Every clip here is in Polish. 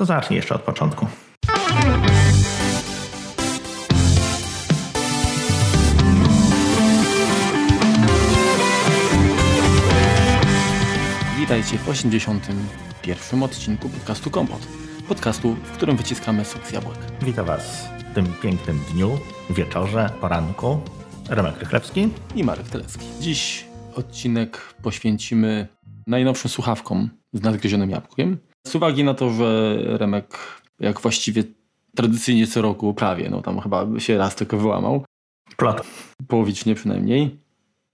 To zacznij jeszcze od początku. Witajcie w 81. odcinku podcastu Kompot. Podcastu, w którym wyciskamy sok z jabłek. Witam Was w tym pięknym dniu, wieczorze, poranku. Remek Rychlewski. I Marek Telecki. Dziś odcinek poświęcimy najnowszym słuchawkom z nadgryzionym jabłkiem. Z uwagi na to, że Remek, jak właściwie tradycyjnie co roku prawie, no tam chyba się raz tylko wyłamał, Plot. połowicznie przynajmniej,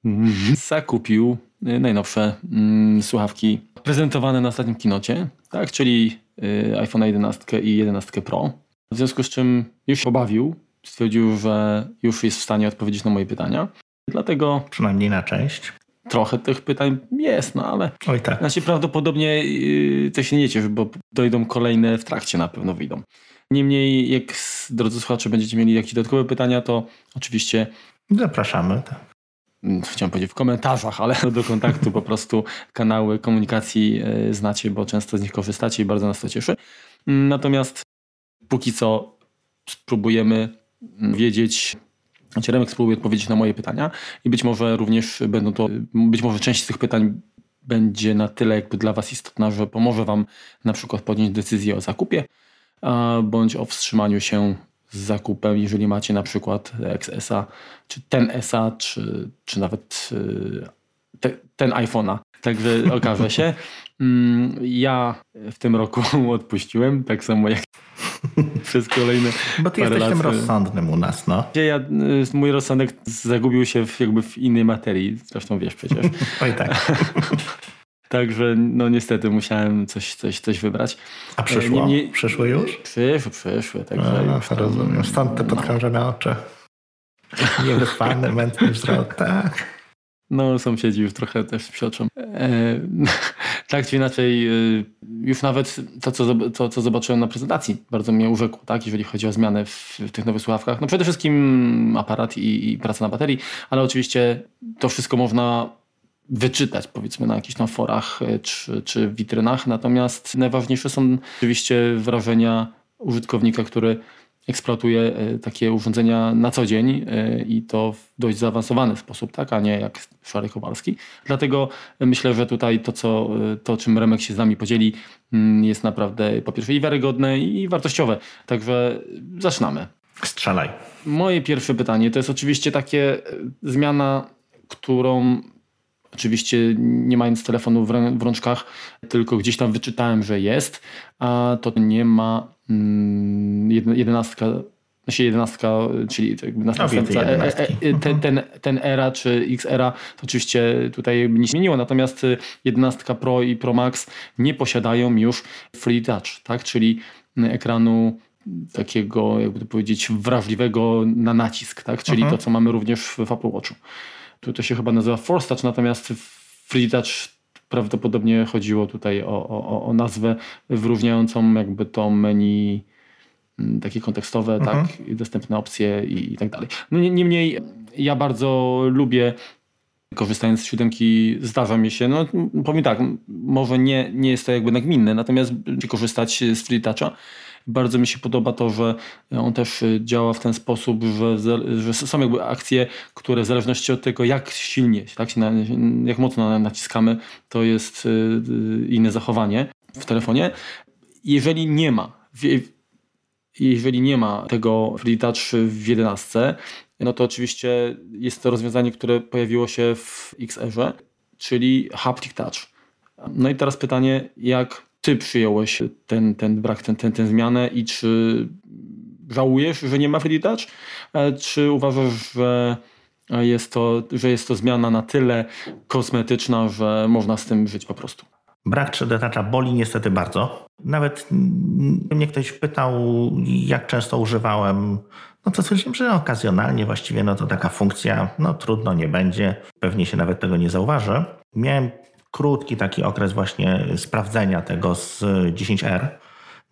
zakupił y, najnowsze mm, słuchawki prezentowane na ostatnim kinocie, tak, czyli y, iPhone 11 i 11 Pro. W związku z czym już się pobawił, stwierdził, że już jest w stanie odpowiedzieć na moje pytania. Dlatego Przynajmniej na część. Trochę tych pytań jest, no ale Oj tak. znaczy prawdopodobnie yy, to się nie ciesz, bo dojdą kolejne w trakcie na pewno wyjdą. Niemniej, jak drodzy słuchacze będziecie mieli jakieś dodatkowe pytania, to oczywiście Zapraszamy. mm, chciałem powiedzieć w komentarzach, ale do kontaktu po prostu kanały komunikacji yy, znacie, bo często z nich korzystacie i bardzo nas to cieszy. Natomiast póki co spróbujemy mm, wiedzieć, znaczy Remek spróbuje odpowiedzieć na moje pytania i być może również będą to, być może część z tych pytań będzie na tyle jakby dla Was istotna, że pomoże Wam na przykład podjąć decyzję o zakupie bądź o wstrzymaniu się z zakupem, jeżeli macie na przykład XS-a, czy ten SA, czy, czy nawet y, te, ten iPhone'a. Także okaże się. Mm, Ja w tym roku odpuściłem, tak samo jak przez kolejne Bo ty jesteś tym lat, y, rozsądnym u nas, no. ja, y, mój rozsądek zagubił się w, jakby w innej materii, zresztą wiesz przecież. Oj tak. Także no niestety musiałem coś, coś, coś wybrać. A przyszło? Niemniej- Przyszło już? Przyszły, przyszły, także to tam- rozumiem. Stąd te podkrążone oczy. Niewyspany, mętny wzrok, tak. No, sąsiedzi już trochę też psioczą. E, tak czy inaczej, e, już nawet to co, to, co zobaczyłem na prezentacji, bardzo mnie urzekło, tak, jeżeli chodzi o zmianę w, w tych nowych słuchawkach. No przede wszystkim aparat i, i praca na baterii, ale oczywiście to wszystko można wyczytać, powiedzmy, na jakichś tam forach e, czy, czy witrynach. Natomiast najważniejsze są oczywiście wrażenia użytkownika, który eksploatuje e, takie urządzenia na co dzień e, i to w dość zaawansowany sposób, tak, a nie jak Szary Kowalski. Dlatego myślę, że tutaj to, co, e, to czym Remek się z nami podzieli, mm, jest naprawdę po pierwsze i wiarygodne, i wartościowe. Także zaczynamy. Strzelaj. Moje pierwsze pytanie to jest oczywiście takie zmiana, którą oczywiście nie mając telefonu w, rączkach, tylko gdzieś tam wyczytałem, że jest, a to nie ma mm, jedenastka, znaczy jedenastka, czyli jakby następca, e, e, e, ten, ten, ten era czy X era, to oczywiście tutaj nie zmieniło, natomiast y, 11 Pro i Pro Max nie posiadają już Free Touch, tak, czyli ekranu takiego, jakby to powiedzieć, wrażliwego na nacisk, tak? czyli Mhm. to, co mamy również w Apple Watchu. Tu to się chyba nazywa Force Touch, natomiast Free Touch prawdopodobnie chodziło tutaj o, o, o nazwę wyróżniającą jakby to menu mm, takie kontekstowe, Mhm. tak, dostępne opcje i, i tak dalej. No, nie- Niemniej ja bardzo lubię korzystając z siódemki zdarza mi się, no powiem tak, może nie, nie jest to jakby nagminne, natomiast korzystać z Free Toucha. Bardzo mi się podoba to, że on też działa w ten sposób, że, że są jakby akcje, które w zależności od tego, jak silnie, tak, się na, jak mocno naciskamy, to jest y, y, inne zachowanie w telefonie. Jeżeli nie ma, jeżeli nie ma tego Free Touch w 11, no to oczywiście jest to rozwiązanie, które pojawiło się w XR, czyli Haptic Touch. No i teraz pytanie, jak ty przyjąłeś ten, ten brak, ten, ten, tę zmianę i czy żałujesz, że nie ma Free Touch? Czy uważasz, że jest to, że jest to zmiana na tyle kosmetyczna, że można z tym żyć po prostu? Brak 3D Toucha boli niestety bardzo. Nawet mnie ktoś pytał, jak często używałem. No to stwierdziłem, że okazjonalnie właściwie no to taka funkcja, no trudno nie będzie. Pewnie się nawet tego nie zauważy. Miałem krótki taki okres właśnie sprawdzenia tego z 10R.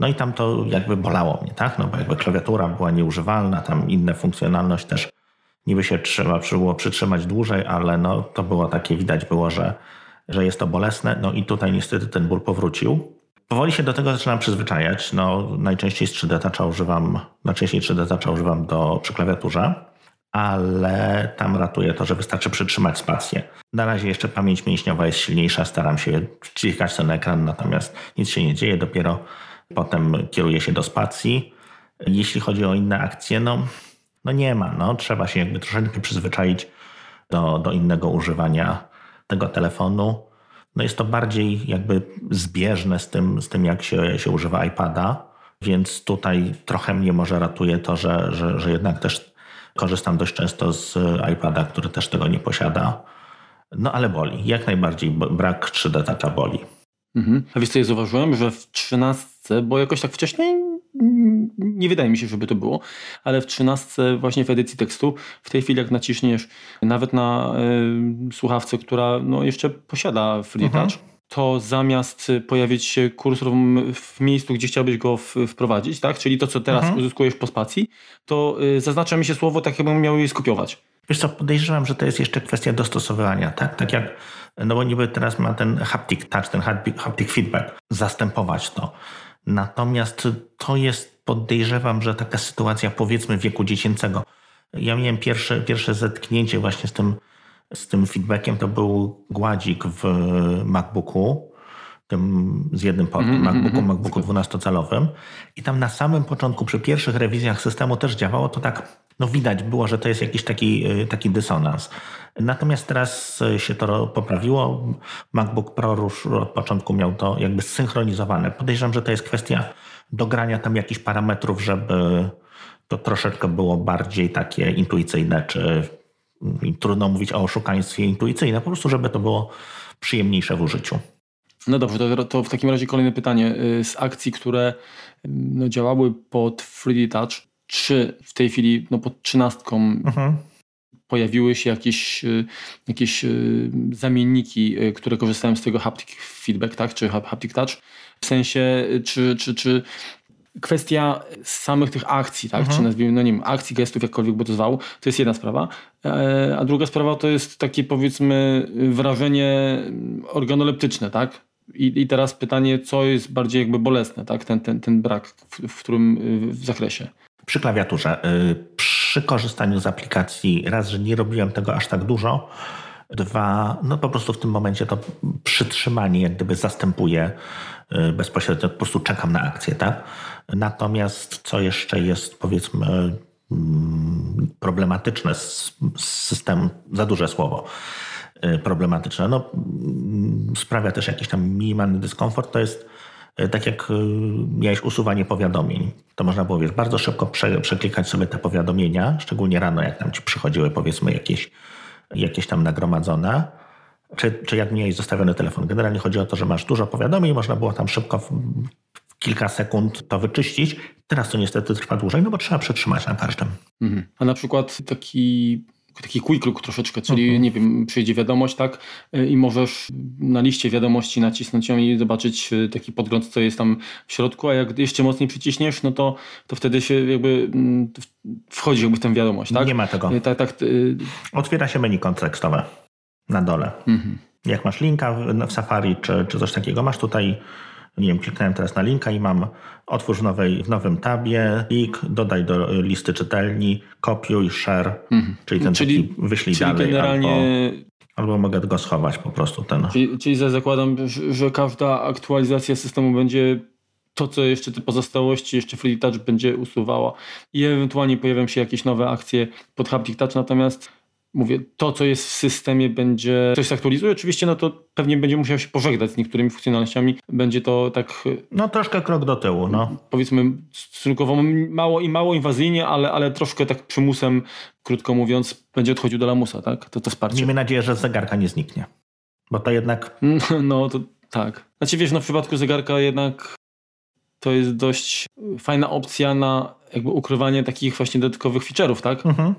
No i tam to jakby bolało mnie, tak? No bo jakby klawiatura była nieużywalna, tam inne funkcjonalność też niby się trzeba było przytrzymać dłużej, ale no to było takie, widać było, że, że jest to bolesne. No i tutaj niestety ten ból powrócił. Powoli się do tego zaczynam przyzwyczajać. No, najczęściej z 3D Toucha używam, najczęściej 3D Toucha używam do, przy klawiaturze, ale tam ratuje to, że wystarczy przytrzymać spację. Na razie jeszcze pamięć mięśniowa jest silniejsza, staram się klikać ten ekran, natomiast nic się nie dzieje, dopiero potem kieruję się do spacji. Jeśli chodzi o inne akcje, no, no nie ma. No, trzeba się jakby troszeczkę przyzwyczaić do, do innego używania tego telefonu. No jest to bardziej jakby zbieżne z tym, z tym jak się, się używa iPada, więc tutaj trochę mnie może ratuje to, że, że, że jednak też korzystam dość często z iPada, który też tego nie posiada. No ale boli, jak najbardziej brak 3D Toucha boli. Mhm. A wiesz co, ja zauważyłem, że w 13, bo jakoś tak wcześniej nie wydaje mi się, żeby to było, ale w 13 właśnie w edycji tekstu, w tej chwili jak naciśniesz nawet na y, słuchawce, która no, jeszcze posiada Free mhm. To zamiast pojawić się kursor w miejscu, gdzie chciałbyś go wprowadzić, tak? czyli to, co teraz mhm. uzyskujesz po spacji, to y, zaznacza mi się słowo tak, jakbym miał je skopiować. Wiesz co, podejrzewam, że to jest jeszcze kwestia dostosowywania, tak? Tak jak, no bo niby teraz ma ten haptic touch, ten haptic feedback, zastępować to. Natomiast to jest, podejrzewam, że taka sytuacja powiedzmy wieku dziecięcego. Ja miałem pierwsze, pierwsze zetknięcie właśnie z tym, z tym feedbackiem, to był gładzik w MacBooku, tym z jednym portem, mm, MacBooku, mm, MacBooku 12-calowym i tam na samym początku, przy pierwszych rewizjach systemu też działało to tak, no widać było, że to jest jakiś taki, taki dysonans. Natomiast teraz się to poprawiło. MacBook Pro już od początku miał to jakby zsynchronizowane. Podejrzewam, że to jest kwestia dogrania tam jakichś parametrów, żeby to troszeczkę było bardziej takie intuicyjne, czy trudno mówić o oszukaństwie intuicyjne, po prostu, żeby to było przyjemniejsze w użyciu. No dobrze, to, to w takim razie kolejne pytanie. Y, z akcji, które no, działały pod 3D Touch, czy w tej chwili no, pod trzynastką mhm pojawiły się jakieś, y, jakieś y, zamienniki, y, które korzystają z tego haptic feedback, tak, czy haptic touch, w sensie, czy, czy, czy kwestia samych tych akcji, tak, mhm. czy nazwijmy, no nie wiem, akcji, gestów, jakkolwiek by to zwał, to jest jedna sprawa, e, a druga sprawa to jest takie powiedzmy wrażenie organoleptyczne, tak, i, I teraz pytanie, co jest bardziej jakby bolesne, tak? Ten, ten, ten brak w, w którym w zakresie? Przy klawiaturze przy korzystaniu z aplikacji, raz, że nie robiłem tego aż tak dużo, dwa, no po prostu w tym momencie to przytrzymanie jak gdyby zastępuje y, bezpośrednio, po prostu czekam na akcję, tak? Natomiast co jeszcze jest powiedzmy mm, problematyczne z, systemem, za duże słowo, y, problematyczne, no mm, sprawia też jakiś tam minimalny dyskomfort, to jest E, tak jak e, miałeś usuwanie powiadomień, to można było wiesz, bardzo szybko prze, przeklikać sobie te powiadomienia, szczególnie rano, jak tam ci przychodziły powiedzmy jakieś, jakieś tam nagromadzone, czy, czy jak miałeś zostawiony telefon. Generalnie chodzi o to, że masz dużo powiadomień, można było tam szybko kilka sekund to wyczyścić. Teraz to niestety trwa dłużej, no bo trzeba przetrzymać na każdym. Mhm. A na przykład taki taki quick look troszeczkę, czyli mhm. nie wiem, przyjdzie wiadomość, tak, y, i możesz na liście wiadomości nacisnąć ją i zobaczyć y, taki podgląd, co jest tam w środku, a jak jeszcze mocniej przyciśniesz, no to, to wtedy się jakby mm, wchodzi jakby w tę wiadomość, tak? Nie ma tego. Y, tak, tak, Otwiera się menu kontekstowe na dole. Mhm. Jak masz linka w, w Safari czy, czy coś takiego, masz tutaj nie wiem, kliknąłem teraz na linka i mam otwórz w, nowej, w nowym tabie, klik, dodaj do listy czytelni, kopiuj, share, mhm. czyli ten czyli, taki wyślij czyli dalej. Generalnie... Albo, albo mogę go schować po prostu ten. Czyli, czyli zakładam, że każda aktualizacja systemu będzie to, co jeszcze te pozostałości, jeszcze Free Touch będzie usuwała i ewentualnie pojawią się jakieś nowe akcje pod Haptic Touch, natomiast mówię, to co jest w systemie będzie, coś zaktualizuje, oczywiście no to pewnie będzie musiał się pożegnać z niektórymi funkcjonalnościami. Będzie to tak... No troszkę krok do tyłu, no. Powiedzmy stosunkowo mało i mało inwazyjnie, ale, ale troszkę tak przymusem, krótko mówiąc, będzie odchodził do lamusa, tak? To, to wsparcie. Miejmy nadzieję, że zegarka nie zniknie. Bo to jednak... No to tak. Znaczy wiesz, no w przypadku zegarka jednak to jest dość fajna opcja na jakby ukrywanie takich właśnie dodatkowych feature'ów, tak? Mhm.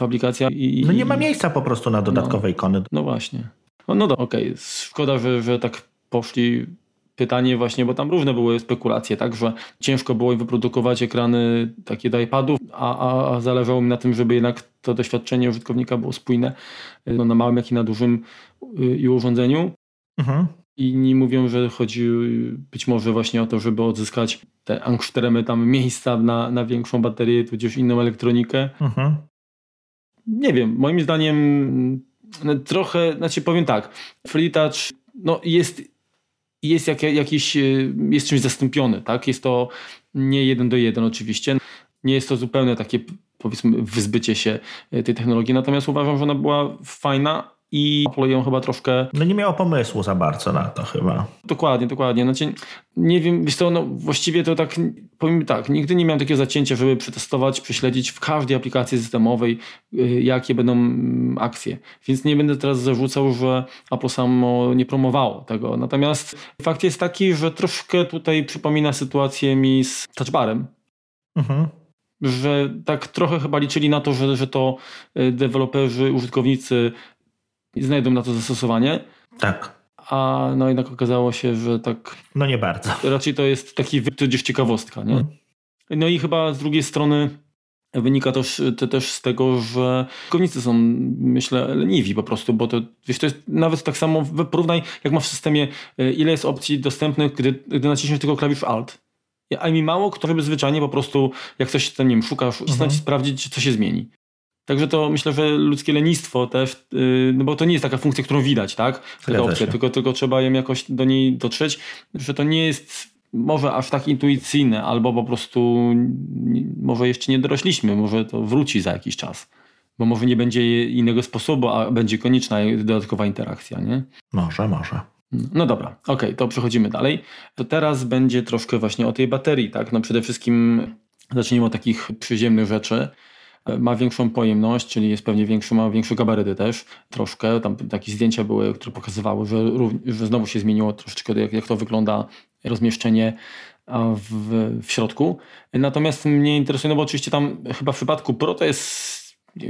Aplikacja i, No nie ma miejsca po prostu na dodatkowe no, ikony. No właśnie. No, no okej, okay. szkoda, że, że tak poszli pytanie właśnie, bo tam różne były spekulacje, tak, że ciężko było wyprodukować ekrany takie do iPadów, a, a, a zależało mi na tym, żeby jednak to doświadczenie użytkownika było spójne no, na małym, jak i na dużym y, i urządzeniu. Mhm. Inni mówią, że chodzi być może właśnie o to, żeby odzyskać te angszteremy tam miejsca na, na większą baterię, tudzież inną elektronikę. Mhm. Nie wiem, moim zdaniem no, trochę, znaczy powiem tak, Free Touch no, jest, jest jak, jakiś, jest czymś zastąpiony, tak? Jest to nie jeden do jeden oczywiście. Nie jest to zupełnie takie powiedzmy wyzbycie się tej technologii, natomiast uważam, że ona była fajna, i Apple ją chyba troszkę... No nie miało pomysłu za bardzo na to chyba. Dokładnie, dokładnie. Znaczy, nie wiem, wiesz co, no właściwie to tak, powiem tak, nigdy nie miałem takiego zacięcia, żeby przetestować, prześledzić w każdej aplikacji systemowej, y, jakie będą mm, akcje. Więc nie będę teraz zarzucał, że Apple samo nie promowało tego. Natomiast fakt jest taki, że troszkę tutaj przypomina sytuację mi z touchbarem. Mhm że tak trochę chyba liczyli na to, że, że to y, deweloperzy, użytkownicy znajdą na to zastosowanie. Tak. A no jednak okazało się, że tak. No nie bardzo. Raczej to jest taki tudzież ciekawostka, nie? Hmm. No i chyba z drugiej strony wynika też, to też z tego, że użytkownicy są, myślę, leniwi po prostu, bo to, wiesz, to jest nawet tak samo, porównaj jak ma w systemie, e, ile jest opcji dostępnych, gdy, gdy naciśniesz tylko klawisz Alt. A mi mało kto by zwyczajnie po prostu, jak coś tam, nie wiem, szukasz, mhm. sprawdzić, co się zmieni. Także to myślę, że ludzkie lenistwo też, yy, no bo to nie jest taka funkcja, którą widać, tak? Taka opcja, tylko, tylko trzeba ją jakoś do niej dotrzeć, że to nie jest może aż tak intuicyjne, albo po prostu może jeszcze nie dorośliśmy, może to wróci za jakiś czas. Bo może nie będzie innego sposobu, a będzie konieczna dodatkowa interakcja, nie? Może, może. No dobra, okej, okay, to przechodzimy dalej. To teraz będzie troszkę właśnie o tej baterii, tak? No przede wszystkim zacznijmy od takich przyziemnych rzeczy ma większą pojemność, czyli jest pewnie większy, ma większe gabaryty też, troszkę. Tam takie zdjęcia były, które pokazywały, że, że znowu się zmieniło troszeczkę, jak, jak to wygląda rozmieszczenie w, w środku. Natomiast mnie interesuje, no bo oczywiście tam chyba w przypadku Pro to jest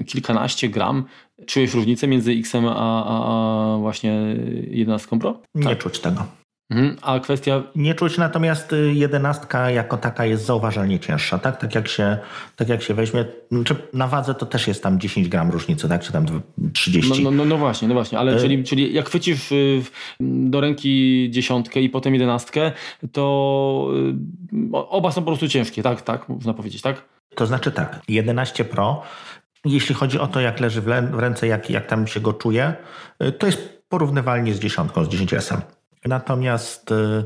kilkanaście gram. Czujesz różnicę między X-em a, a, a właśnie 11 Pro? Nie tak. czuć tego. Mhm. A kwestia. Nie czuć, natomiast y, jedenastka jako taka jest zauważalnie cięższa, tak? Tak jak się, tak jak się weźmie. Czy na wadze to też jest tam 10 gram różnicy, tak? Czy tam 30. No, no, no właśnie, no właśnie, ale y czyli, czyli jak chwycisz y, do ręki dziesiątkę i potem jedenastkę, to oba są po prostu ciężkie, tak? Tak, można powiedzieć, tak? To znaczy tak, 11 Pro, jeśli chodzi o to, jak leży w ręce, jak, jak tam się go czuje, to jest porównywalnie z dziesiątką, z 10S-em. Natomiast y,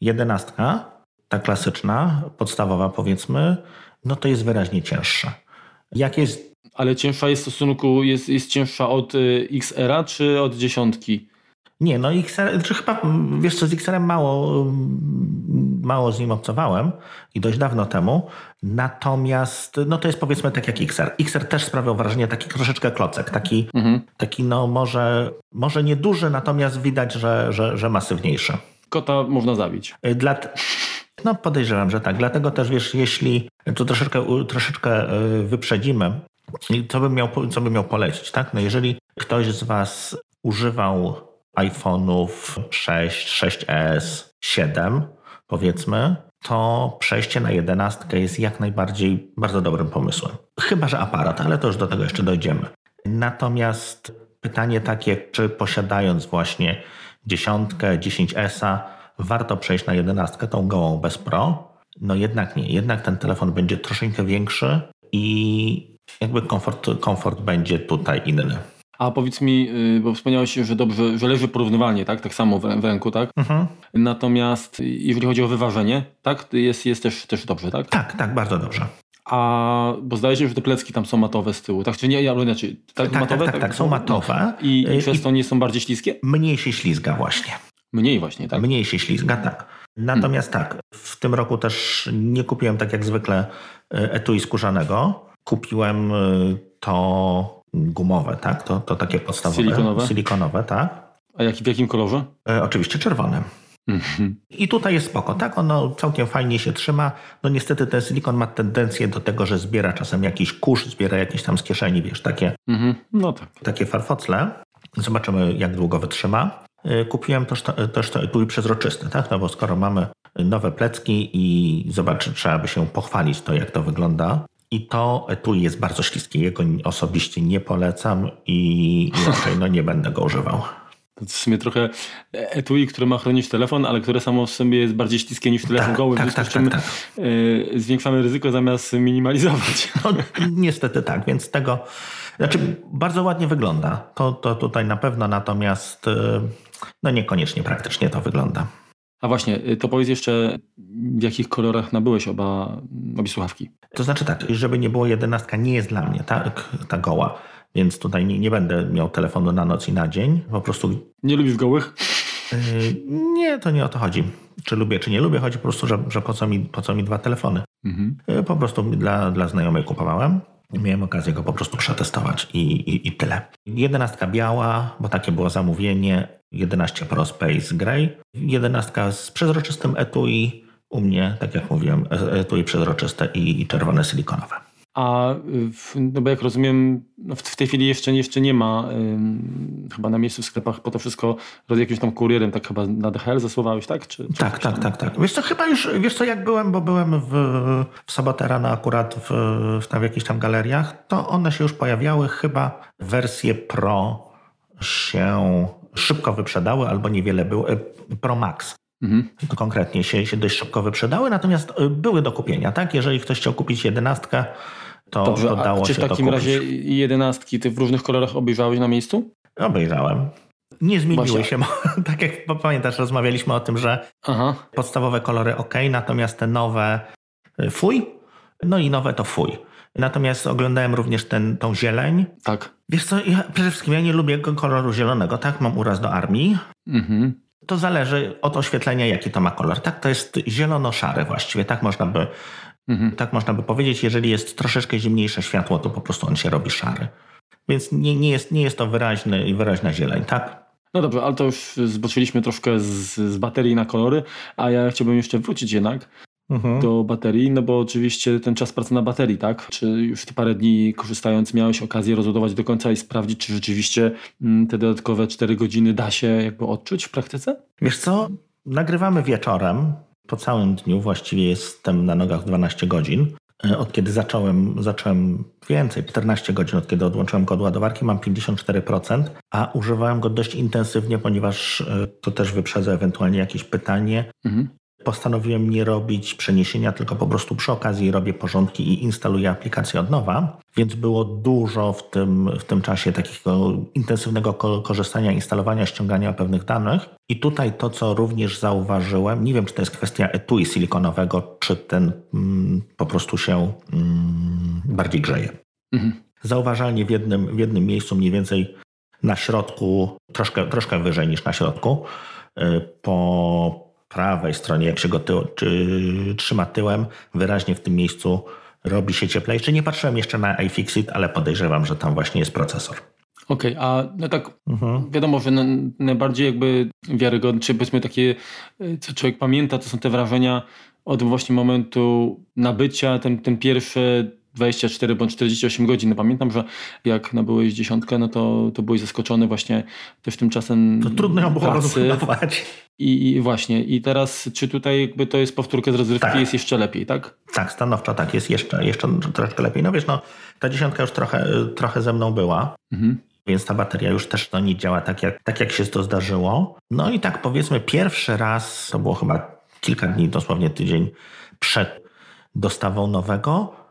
jedenastka, ta klasyczna, podstawowa powiedzmy, no to jest wyraźnie cięższa. Jak jest... Ale cięższa jest w stosunku, jest, jest cięższa od y, XR-a czy od dziesiątki? Nie, no XR, czy chyba, wiesz co, z XR-em mało, mało z nim obcowałem i dość dawno temu, natomiast no to jest powiedzmy tak jak XR. XR też sprawiał wrażenie taki troszeczkę klocek, taki, mhm. taki no może, może nieduży, natomiast widać, że, że, że masywniejszy. Kota można zabić. Y, dla, no podejrzewam, że tak. Dlatego też wiesz, jeśli to troszeczkę, troszeczkę y, wyprzedzimy, co bym miał, co bym miał polecić, tak? No jeżeli ktoś z Was używał iPhone'ów 6, 6S, 7 powiedzmy, to przejście na 11 jest jak najbardziej bardzo dobrym pomysłem. Chyba, że aparat, ale to już do tego jeszcze dojdziemy. Natomiast pytanie takie, czy posiadając właśnie dziesiątkę, 10S, warto przejść na 11 tą gołą bez Pro? No jednak nie. Jednak ten telefon będzie troszeczkę większy i jakby komfort, komfort będzie tutaj inny. A powiedz mi, y, bo wspomniałeś, że dobrze, że leży porównywalnie, tak? Tak samo w, ręku, tak? Mhm. Natomiast jeżeli chodzi o wyważenie, tak? Jest, jest też, też dobrze, tak? Tak, tak, bardzo dobrze. A, bo zdaje się, że te plecki tam są matowe z tyłu, tak? Czy nie, ale inaczej, tak, tak, matowe? Tak, tak, tak, są matowe. I, i przez to nie są bardziej śliskie? Mniej się ślizga właśnie. Mniej właśnie, tak? Mniej się ślizga, tak. Natomiast hmm. tak, w tym roku też nie kupiłem tak jak zwykle e, etui skórzanego. Kupiłem to gumowe, tak? To, to takie podstawowe. Silikonowe? Silikonowe, tak. A jaki, w jakim kolorze? E, oczywiście czerwonym. Mhm. I tutaj jest spoko, tak? Ono całkiem fajnie się trzyma. No niestety ten silikon ma tendencję do tego, że zbiera czasem jakiś kurz, zbiera jakieś tam z kieszeni, wiesz, takie, mhm. no tak. takie farfocle. Zobaczymy, jak długo wytrzyma. E, kupiłem też to, też to etui przezroczyste, tak? No bo skoro mamy nowe plecki i zobaczy, trzeba by się pochwalić to, jak to wygląda, i to etui jest bardzo śliskie. Jego osobiście nie polecam i raczej no, nie będę go używał. To w sumie trochę etui, które ma chronić telefon, ale które samo w sobie jest bardziej śliskie niż telefon tak, goły, tak, w tak, z czym tak, tak. zwiększamy ryzyko zamiast minimalizować. No, niestety tak, więc tego, znaczy bardzo ładnie wygląda, to, to tutaj na pewno, natomiast e, no niekoniecznie praktycznie to wygląda. A właśnie, to powiedz jeszcze, w jakich kolorach nabyłeś oba, obie słuchawki? To znaczy tak, żeby nie było jedenastka nie jest dla mnie, tak, ta goła. Więc tutaj nie, nie będę miał telefonu na noc i na dzień. Po prostu. Nie lubisz gołych? Yy, nie, to nie o to chodzi. Czy lubię, czy nie lubię. Chodzi po prostu, że, że po, co mi, po co mi dwa telefony. Mhm. Yy, po prostu dla, dla znajomej kupowałem. Miałem okazję go po prostu przetestować i, i, i tyle. Jedenastka biała, bo takie było zamówienie. 11 Pro Space Gray. Jedenastka z przezroczystym etui. U mnie, tak jak mówiłem, etui przezroczyste i, i czerwone silikonowe. A no bo jak rozumiem, no w tej chwili jeszcze, jeszcze nie ma chyba na miejscu w sklepach po to wszystko jakimś tam kurierem, tak chyba na DHL zasłowałeś, tak? Czy, czy tak, tak, tak, tak. Wiesz co, chyba już, wiesz co, jak byłem, bo byłem w, w sobotę rano akurat w, w, tam w jakichś tam galeriach, to one się już pojawiały, chyba wersje Pro się szybko wyprzedały albo niewiele było, e, Pro Max. Mhm. To konkretnie się, się dość szybko wyprzedały, natomiast e, były do kupienia, tak? Jeżeli ktoś chciał kupić jedenastkę, to, Dobrze, to dało czy się w takim razie jedenastki ty w różnych kolorach obejrzałeś na miejscu? Obejrzałem. Nie zmieniły Właśnie. się. tak jak pamiętasz, rozmawialiśmy o tym, że Aha. podstawowe kolory ok, natomiast te nowe y, fuj, no i nowe to fuj. Natomiast oglądałem również ten, tą zieleń. Tak. Wiesz co, ja, przede wszystkim ja nie lubię koloru zielonego, tak? Mam uraz do armii. Mhm. To zależy od oświetlenia, jaki to ma kolor. Tak, to jest zielono-szary właściwie, tak można by Mhm. Tak można by powiedzieć, jeżeli jest troszeczkę zimniejsze światło, to po prostu on się robi szary. Więc nie, nie, jest, nie jest to wyraźny, wyraźna zieleń, tak? No dobrze, ale to już zboczyliśmy troszkę z, z baterii na kolory, a ja chciałbym jeszcze wrócić jednak mhm. do baterii, no bo oczywiście ten czas pracy na baterii, tak? Czy już te parę dni korzystając miałeś okazję rozładować do końca i sprawdzić, czy rzeczywiście mm, te dodatkowe 4 godziny da się jakby odczuć w praktyce? Wiesz co, nagrywamy wieczorem, po całym dniu właściwie jestem na nogach 12 godzin. E, od kiedy zacząłem, zacząłem więcej, 14 godzin, od kiedy odłączyłem go od ładowarki, mam 54%, a używałem go dość intensywnie, ponieważ e, to też wyprzedzę ewentualnie jakieś pytanie. Mhm postanowiłem nie robić przeniesienia, tylko po prostu przy okazji robię porządki i instaluję aplikację od nowa. Więc było dużo w tym, w tym czasie takiego intensywnego korzystania, instalowania, ściągania pewnych danych. I tutaj to, co również zauważyłem, nie wiem, czy to jest kwestia etui silikonowego, czy ten mm, po prostu się mm, bardziej grzeje. Mhm. Zauważalnie w jednym, w jednym miejscu, mniej więcej na środku, troszkę, troszkę wyżej niż na środku, y, po prawej stronie, jak się go tył, czy, trzyma tyłem, wyraźnie w tym miejscu robi się cieplej. Jeszcze nie patrzyłem jeszcze na iFixit, ale podejrzewam, że tam właśnie jest procesor. Okej, okay, a no tak mhm. wiadomo, że najbardziej jakby wiarygodne, czy powiedzmy takie, co człowiek pamięta, to są te wrażenia od właśnie momentu nabycia, ten, ten pierwszy 24 bądź 48 godzin. No pamiętam, że jak nabyłeś dziesiątkę, no to, to byłeś zaskoczony właśnie też tymczasem To trudno ją było rozbudować. I, I, właśnie, i teraz czy tutaj jakby to jest powtórka z rozrywki, tak. jest jeszcze lepiej, tak? Tak, stanowczo tak, jest jeszcze, jeszcze troszkę lepiej. No wiesz, no ta dziesiątka już trochę, trochę ze mną była. Mhm. Więc ta bateria już też to nie działa tak jak, tak, jak się to zdarzyło. No i tak powiedzmy, pierwszy raz, to było chyba kilka dni, dosłownie tydzień przed dostawą nowego,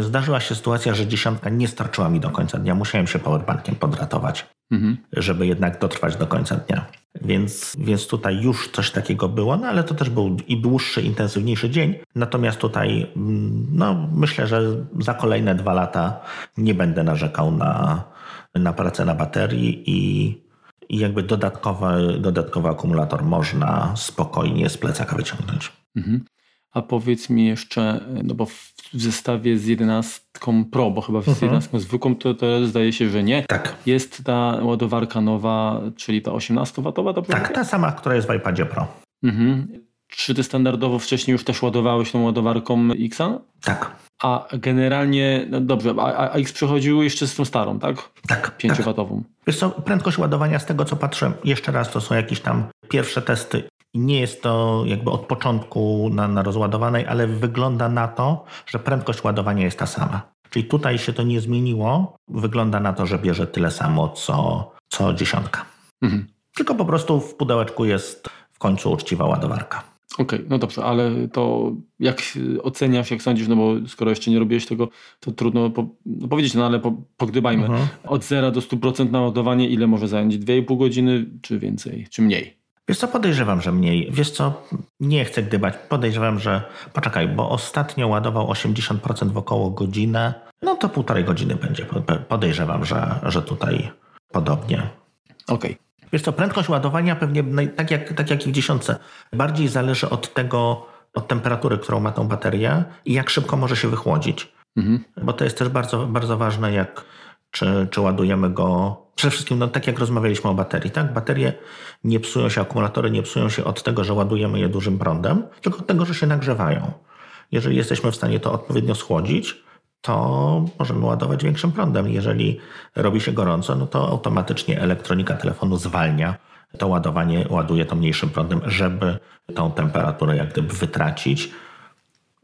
Zdarzyła się sytuacja, że dziesiątka nie starczyła mi do końca dnia. Musiałem się powerbankiem podratować, mhm. żeby jednak dotrwać do końca dnia. Więc, więc tutaj już coś takiego było, no ale to też był i dłuższy, intensywniejszy dzień. Natomiast tutaj mm, no, myślę, że za kolejne dwa lata nie będę narzekał na, na pracę na baterii i, i jakby dodatkowy, dodatkowy akumulator można spokojnie z plecaka wyciągnąć. Mhm. A powiedz mi jeszcze, no bo w zestawie z 11 Pro, bo chyba z mhm. 11 zwykłą to, to zdaje się, że nie. Tak. Jest ta ładowarka nowa, czyli ta 18W, dobrze? Tak, ta sama, która jest w iPadzie Pro. Mhm. Czy ty standardowo wcześniej już też ładowałeś tą ładowarką Xa? Tak. A generalnie, no dobrze, a, a X przechodził jeszcze z tą starą, tak? Tak. 5W. Tak. Wiesz co, prędkość ładowania z tego co patrzę, jeszcze raz to są jakieś tam pierwsze testy nie jest to jakby od początku na, na rozładowanej, ale wygląda na to, że prędkość ładowania jest ta sama. Czyli tutaj się to nie zmieniło. Wygląda na to, że bierze tyle samo co, co dziesiątka. Mhm. tylko po prostu w pudełeczku jest w końcu uczciwa ładowarka. Okej, okay, no dobrze, ale to jak oceniasz, jak sądzisz, no bo skoro jeszcze nie robiłeś tego, to trudno po, no powiedzieć, no ale po, pogdybajmy. Mhm. Od 0 do 100% naładowanie ile może zająć? 2,5 godziny, czy więcej, czy mniej? Wiesz co, podejrzewam, że mniej. Wiesz co, nie chcę gdybać. Podejrzewam, że... Poczekaj, bo ostatnio ładował 80% w około godzinę. No to półtorej godziny będzie. Podejrzewam, że, że tutaj podobnie. Okej. Okay. Wiesz co, prędkość ładowania pewnie, tak jak, tak jak i w dziesiątce, bardziej zależy od tego, od temperatury, którą ma tą baterię i jak szybko może się wychłodzić. Mhm. Bo to jest też bardzo, bardzo ważne, jak czy, czy ładujemy go. Przede wszystkim, no, tak jak rozmawialiśmy o baterii, tak? Baterie nie psują się, akumulatory nie psują się od tego, że ładujemy je dużym prądem, tylko od tego, że się nagrzewają. Jeżeli jesteśmy w stanie to odpowiednio schłodzić, to możemy ładować większym prądem. Jeżeli robi się gorąco, no to automatycznie elektronika telefonu zwalnia to ładowanie, ładuje to mniejszym prądem, żeby tą temperaturę jak gdyby wytracić.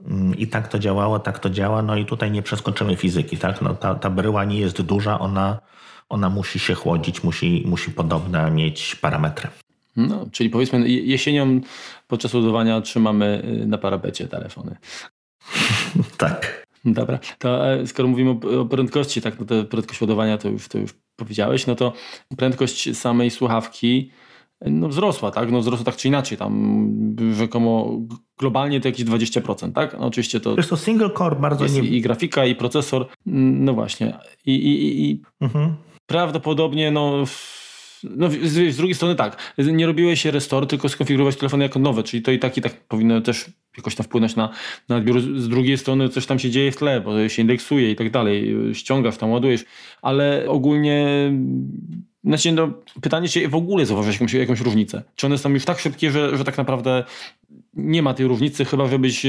Mm, I tak to działało, tak to działa. No i tutaj nie przeskoczymy fizyki, tak? No ta, ta bryła nie jest duża, ona, ona musi się chłodzić, musi, musi podobne mieć parametry. No, czyli powiedzmy jesienią podczas ładowania trzymamy y, na parapecie telefony. tak. Dobra, to e, skoro mówimy o, prędkości, tak, no to prędkość ładowania to już, to już powiedziałeś, no to prędkość samej słuchawki no wzrosła, tak? No wzrosła tak czy inaczej, tam rzekomo globalnie to jakieś 20%, tak? No oczywiście to... Jest to single core bardzo jest nie... I grafika, i procesor, no właśnie. I, i, i mhm. Prawdopodobnie no no, z, z, drugiej strony tak, nie robiłeś się restore, tylko skonfigurować telefon jako nowe, czyli to i tak i tak powinno też jakoś tam wpłynąć na, na odbiór. Z drugiej strony coś tam się dzieje w tle, bo się indeksuje i tak dalej, ściągasz tam, ładujesz, ale ogólnie znaczy, no, pytanie, czy w ogóle zauważyłeś jakąś, jakąś różnicę? Czy one są już tak szybkie, że, że tak naprawdę nie ma tej różnicy, chyba żebyś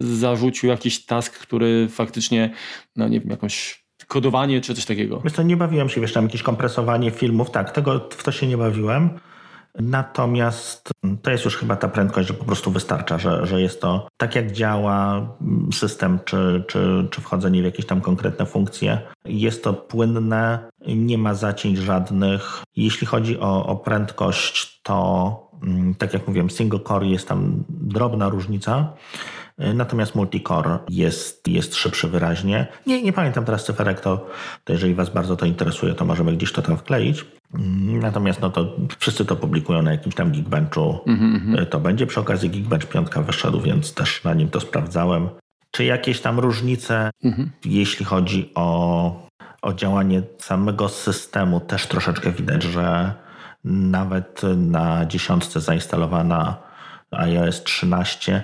zarzucił jakiś task, który faktycznie, no nie wiem, jakąś kodowanie czy coś takiego. Wiesz co, nie bawiłem się, wiesz, tam jakieś kompresowanie filmów, tak, tego, w to się nie bawiłem. Natomiast to jest już chyba ta prędkość, że po prostu wystarcza, że, że jest to tak jak działa system, czy, czy, czy wchodzenie w jakieś tam konkretne funkcje. Jest to płynne, nie ma zacięć żadnych. Jeśli chodzi o, o prędkość, to mm, tak jak mówiłem, single core jest tam drobna różnica. Natomiast multicore jest, jest szybszy wyraźnie. Nie, nie pamiętam teraz cyferek, to, to jeżeli Was bardzo to interesuje, to możemy gdzieś to tam wkleić. Natomiast no to wszyscy to publikują na jakimś tam Geekbenchu. Mm-hmm. To będzie przy okazji Geekbench 5 wyszedł, więc też na nim to sprawdzałem. Czy jakieś tam różnice, mm-hmm. jeśli chodzi o, o działanie samego systemu, też troszeczkę widać, że nawet na dziesiątce zainstalowana iOS 13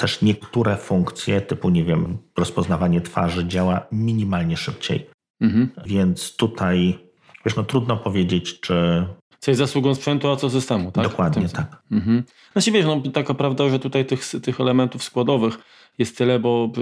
też niektóre funkcje, typu, nie wiem, rozpoznawanie twarzy działa minimalnie szybciej. Mhm. Więc tutaj, wiesz, no trudno powiedzieć, czy. Co jest zasługą sprzętu, a co systemu, tak? Dokładnie, tak. Mhm. Znaczy wiesz, no taka prawda, że tutaj tych, tych elementów składowych jest tyle, bo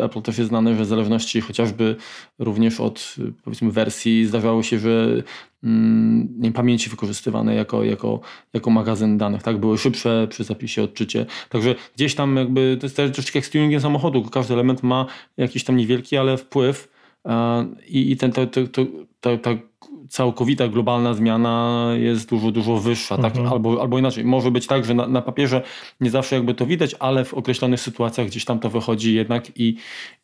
Apple też jest znane, że w zależności chociażby również od powiedzmy wersji zdarzało się, że mm, nie, pamięci wykorzystywane jako, jako, jako magazyn danych, tak? Były szybsze przy zapisie odczycie. Także gdzieś tam jakby, to jest troszeczkę jak z tuningiem samochodu, każdy element ma jakiś tam niewielki, ale wpływ i, i ten, to całkowita globalna zmiana jest dużo, dużo wyższa. Tak? Mhm. Albo, albo inaczej, może być tak, że na, na, papierze nie zawsze jakby to widać, ale w określonych sytuacjach gdzieś tam to wychodzi jednak i,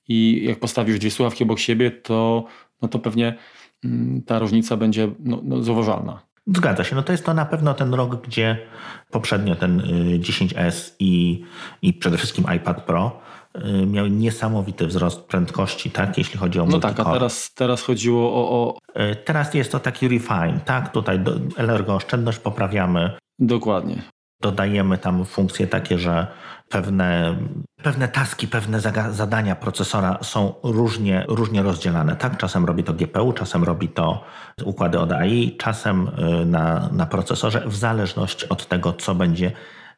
i jak postawisz dwie słuchawki obok siebie, to, no to pewnie mm, ta różnica będzie no, no, zauważalna. Zgadza się. No to jest to na pewno ten rok, gdzie poprzednio ten 10S y, i, i przede wszystkim iPad Pro miały niesamowity wzrost prędkości, tak, jeśli chodzi o No tak, a teraz, teraz chodziło o, o... Y, teraz jest to taki refine, tak, tutaj energooszczędność poprawiamy. Dokładnie. Dodajemy tam funkcje takie, że pewne, pewne taski, pewne zadania procesora są różnie, różnie rozdzielane. Tak? Czasem robi to GPU, czasem robi to układy od AI, czasem y, na, na procesorze, w zależności od tego, co będzie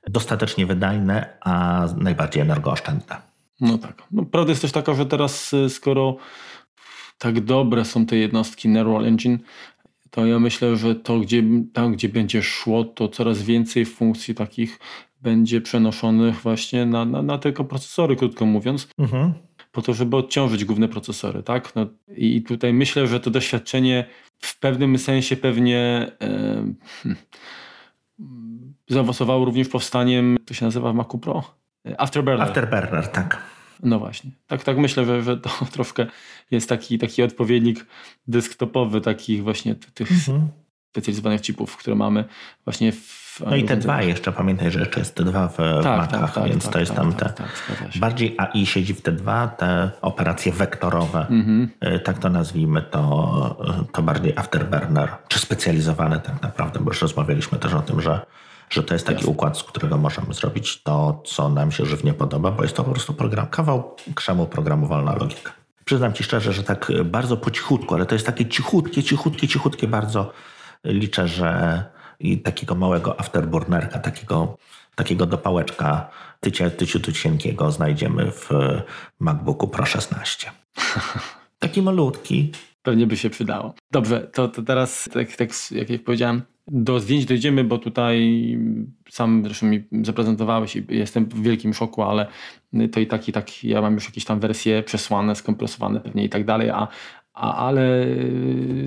dostatecznie wydajne, a najbardziej energooszczędne. No tak. No, prawda jest też taka, że teraz y, skoro tak dobre są te jednostki Neural Engine, to ja myślę, że to, gdzie, tam, gdzie będzie szło, to coraz więcej funkcji takich będzie przenoszonych właśnie na, na, na tylko procesory, krótko mówiąc. Mhm. Po to, żeby odciążyć główne procesory, tak? No, I tutaj myślę, że to doświadczenie w pewnym sensie pewnie e, zaawansowało również powstaniem, to się nazywa w Macu Pro? Afterburner. Afterburner, tak. No właśnie. Tak, tak myślę, że, że to troszkę jest taki, taki odpowiednik desktopowy takich właśnie tych mhm. specjalizowanych chipów, które mamy właśnie w no i te dwa jeszcze, pamiętaj, że jeszcze jest T2 w tak, Macach, tak, tak, więc tak, to jest tam tak, te... Tak, bardziej AI siedzi w T2, te operacje wektorowe, mhm. Y, tak to nazwijmy, to, to bardziej afterburner, czy specjalizowane tak naprawdę, bo już rozmawialiśmy też o tym, że że to jest taki Jasne. układ, z którego możemy zrobić to, co nam się żywnie podoba, bo jest to po prostu program, kawał krzemu programowalna logika. Przyznam Ci szczerze, że tak bardzo po cichutku, ale to jest takie cichutkie, cichutkie, cichutkie bardzo liczę, że i takiego małego afterburnerka, takiego, takiego dopałeczka tycia, tyciu tycienkiego znajdziemy w MacBooku Pro 16. Taki malutki. Pewnie by się przydało. Dobrze, to, to teraz, tak, tak jak, powiedziałem, do zdjęć dojdziemy, bo tutaj sam zresztą mi zaprezentowałeś i jestem w wielkim szoku, ale to i tak, i tak ja mam już jakieś tam wersje przesłane, skompresowane pewnie i tak dalej, a, a, ale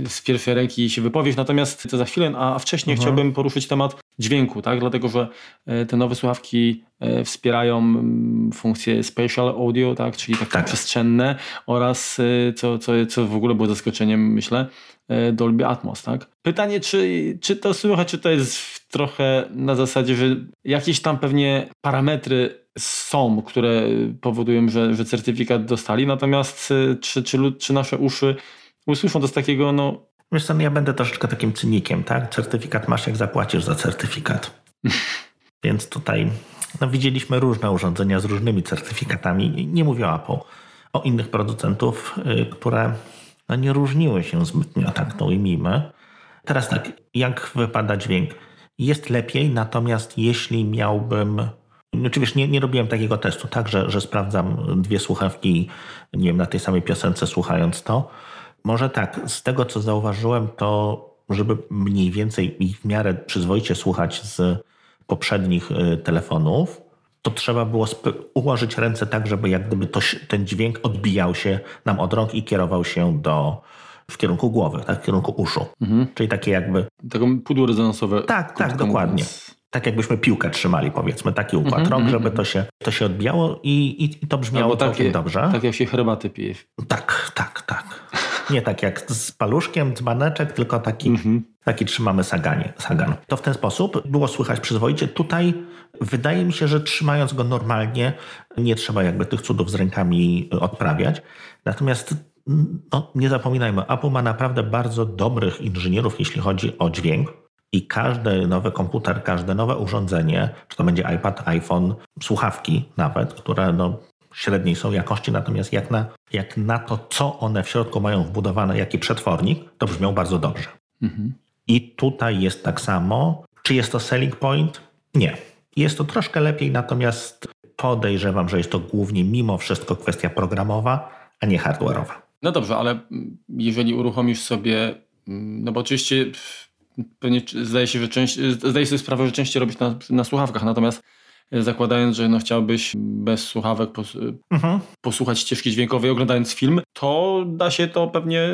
z pierwszej ręki się wypowiesz. Natomiast to za chwilę, a wcześniej mhm. chciałbym poruszyć temat dźwięku, tak? dlatego że e, te nowe słuchawki e, wspierają mm, funkcje spatial audio, tak? czyli takie tak. przestrzenne oraz, co, co, co w ogóle było zaskoczeniem, myślę, Dolby Atmos. Tak? Pytanie, czy, czy to słychać, czy to jest trochę na zasadzie, że jakieś tam pewnie parametry są, które powodują, że, że certyfikat dostali, natomiast y, czy, czy, czy nasze uszy usłyszą to z takiego, no... Wiesz co, no ja będę troszeczkę takim cynikiem, tak? Certyfikat masz, jak zapłacisz za certyfikat. Więc tutaj no, widzieliśmy różne urządzenia z różnymi certyfikatami. Nie mówię o Apple, o innych producentów, yy, które no, nie różniły się zbytnio, tak to ujmijmy. Teraz tak, jak wypada dźwięk? Jest lepiej, natomiast jeśli miałbym Oczywiście nie, nie robiłem takiego testu, tak, że, że sprawdzam dwie słuchawki, nie wiem, na tej samej piosence słuchając to. Może tak, z tego co zauważyłem, to żeby mniej więcej i w miarę przyzwoicie słuchać z poprzednich y, telefonów, to trzeba było ułożyć ręce tak, żeby jak gdyby to, ten dźwięk odbijał się nam od rąk i kierował się do, w kierunku głowy, tak, w kierunku uszu. Mhm. Czyli takie jakby... Taką pudło rezonansowe. Tak, tak, dokładnie. Mówiąc tak jakbyśmy piłkę trzymali, powiedzmy, taki układ mm -hmm, rąk, żeby to się, to się odbijało i, i, to brzmiało Albo całkiem dobrze. Tak jak się herbaty pije. Tak, tak, tak. Nie tak jak z paluszkiem, dzbaneczek, tylko taki, mm -hmm. taki trzymamy saganie, sagan. To w ten sposób było słychać przyzwoicie. Tutaj wydaje mi się, że trzymając go normalnie, nie trzeba jakby tych cudów z rękami odprawiać. Natomiast no, nie zapominajmy, Apple ma naprawdę bardzo dobrych inżynierów, jeśli chodzi o dźwięk i każdy nowy komputer, każde nowe urządzenie, czy to będzie iPad, iPhone, słuchawki nawet, które no, średniej są jakości, natomiast jak na, jak na to, co one w środku mają wbudowane, jaki przetwornik, to brzmią bardzo dobrze. Mhm. I tutaj jest tak samo. Czy jest to selling point? Nie. Jest to troszkę lepiej, natomiast podejrzewam, że jest to głównie mimo wszystko kwestia programowa, a nie hardware'owa. No dobrze, ale jeżeli uruchomisz sobie, no bo oczywiście pewnie zdaje się, że część, zdaje sobie sprawę, że częściej robisz na, na słuchawkach, natomiast e, zakładając, że no chciałbyś bez słuchawek pos, mhm. posłuchać ścieżki dźwiękowej oglądając film, to da się to pewnie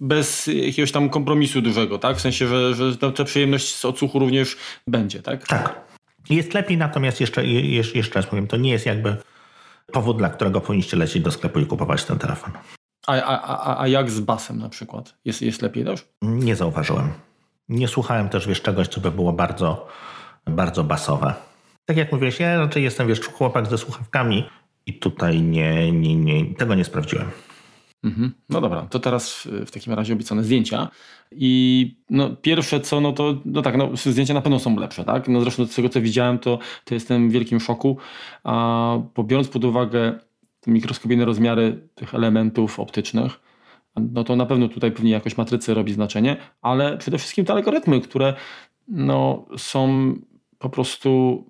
bez jakiegoś tam kompromisu dużego, tak? W sensie, że, że ta, ta przyjemność z odsłuchu również będzie, tak? Tak. Jest lepiej, natomiast jeszcze, jeszcze, jeszcze raz powiem, to nie jest jakby powód, dla którego powinniście lecieć do sklepu i kupować ten telefon. A, a, a, a jak z basem na przykład? Jest, jest lepiej też? Nie zauważyłem. Nie słuchałem też, wiesz, czegoś, co by było bardzo, bardzo basowe. Tak jak mówiłeś, ja raczej jestem, wiesz, chłopak ze słuchawkami i tutaj nie, nie, nie tego nie sprawdziłem. Mhm. No dobra, to teraz w takim razie obiecane zdjęcia. I no, pierwsze co, no to no tak, no, zdjęcia na pewno są lepsze, tak? No zresztą z tego co widziałem, to, to jestem w wielkim szoku. A biorąc pod uwagę mikroskopijne rozmiary tych elementów optycznych, no to na pewno tutaj pewnie jakoś matrycy robi znaczenie, ale przede wszystkim te algorytmy, które no, są po prostu,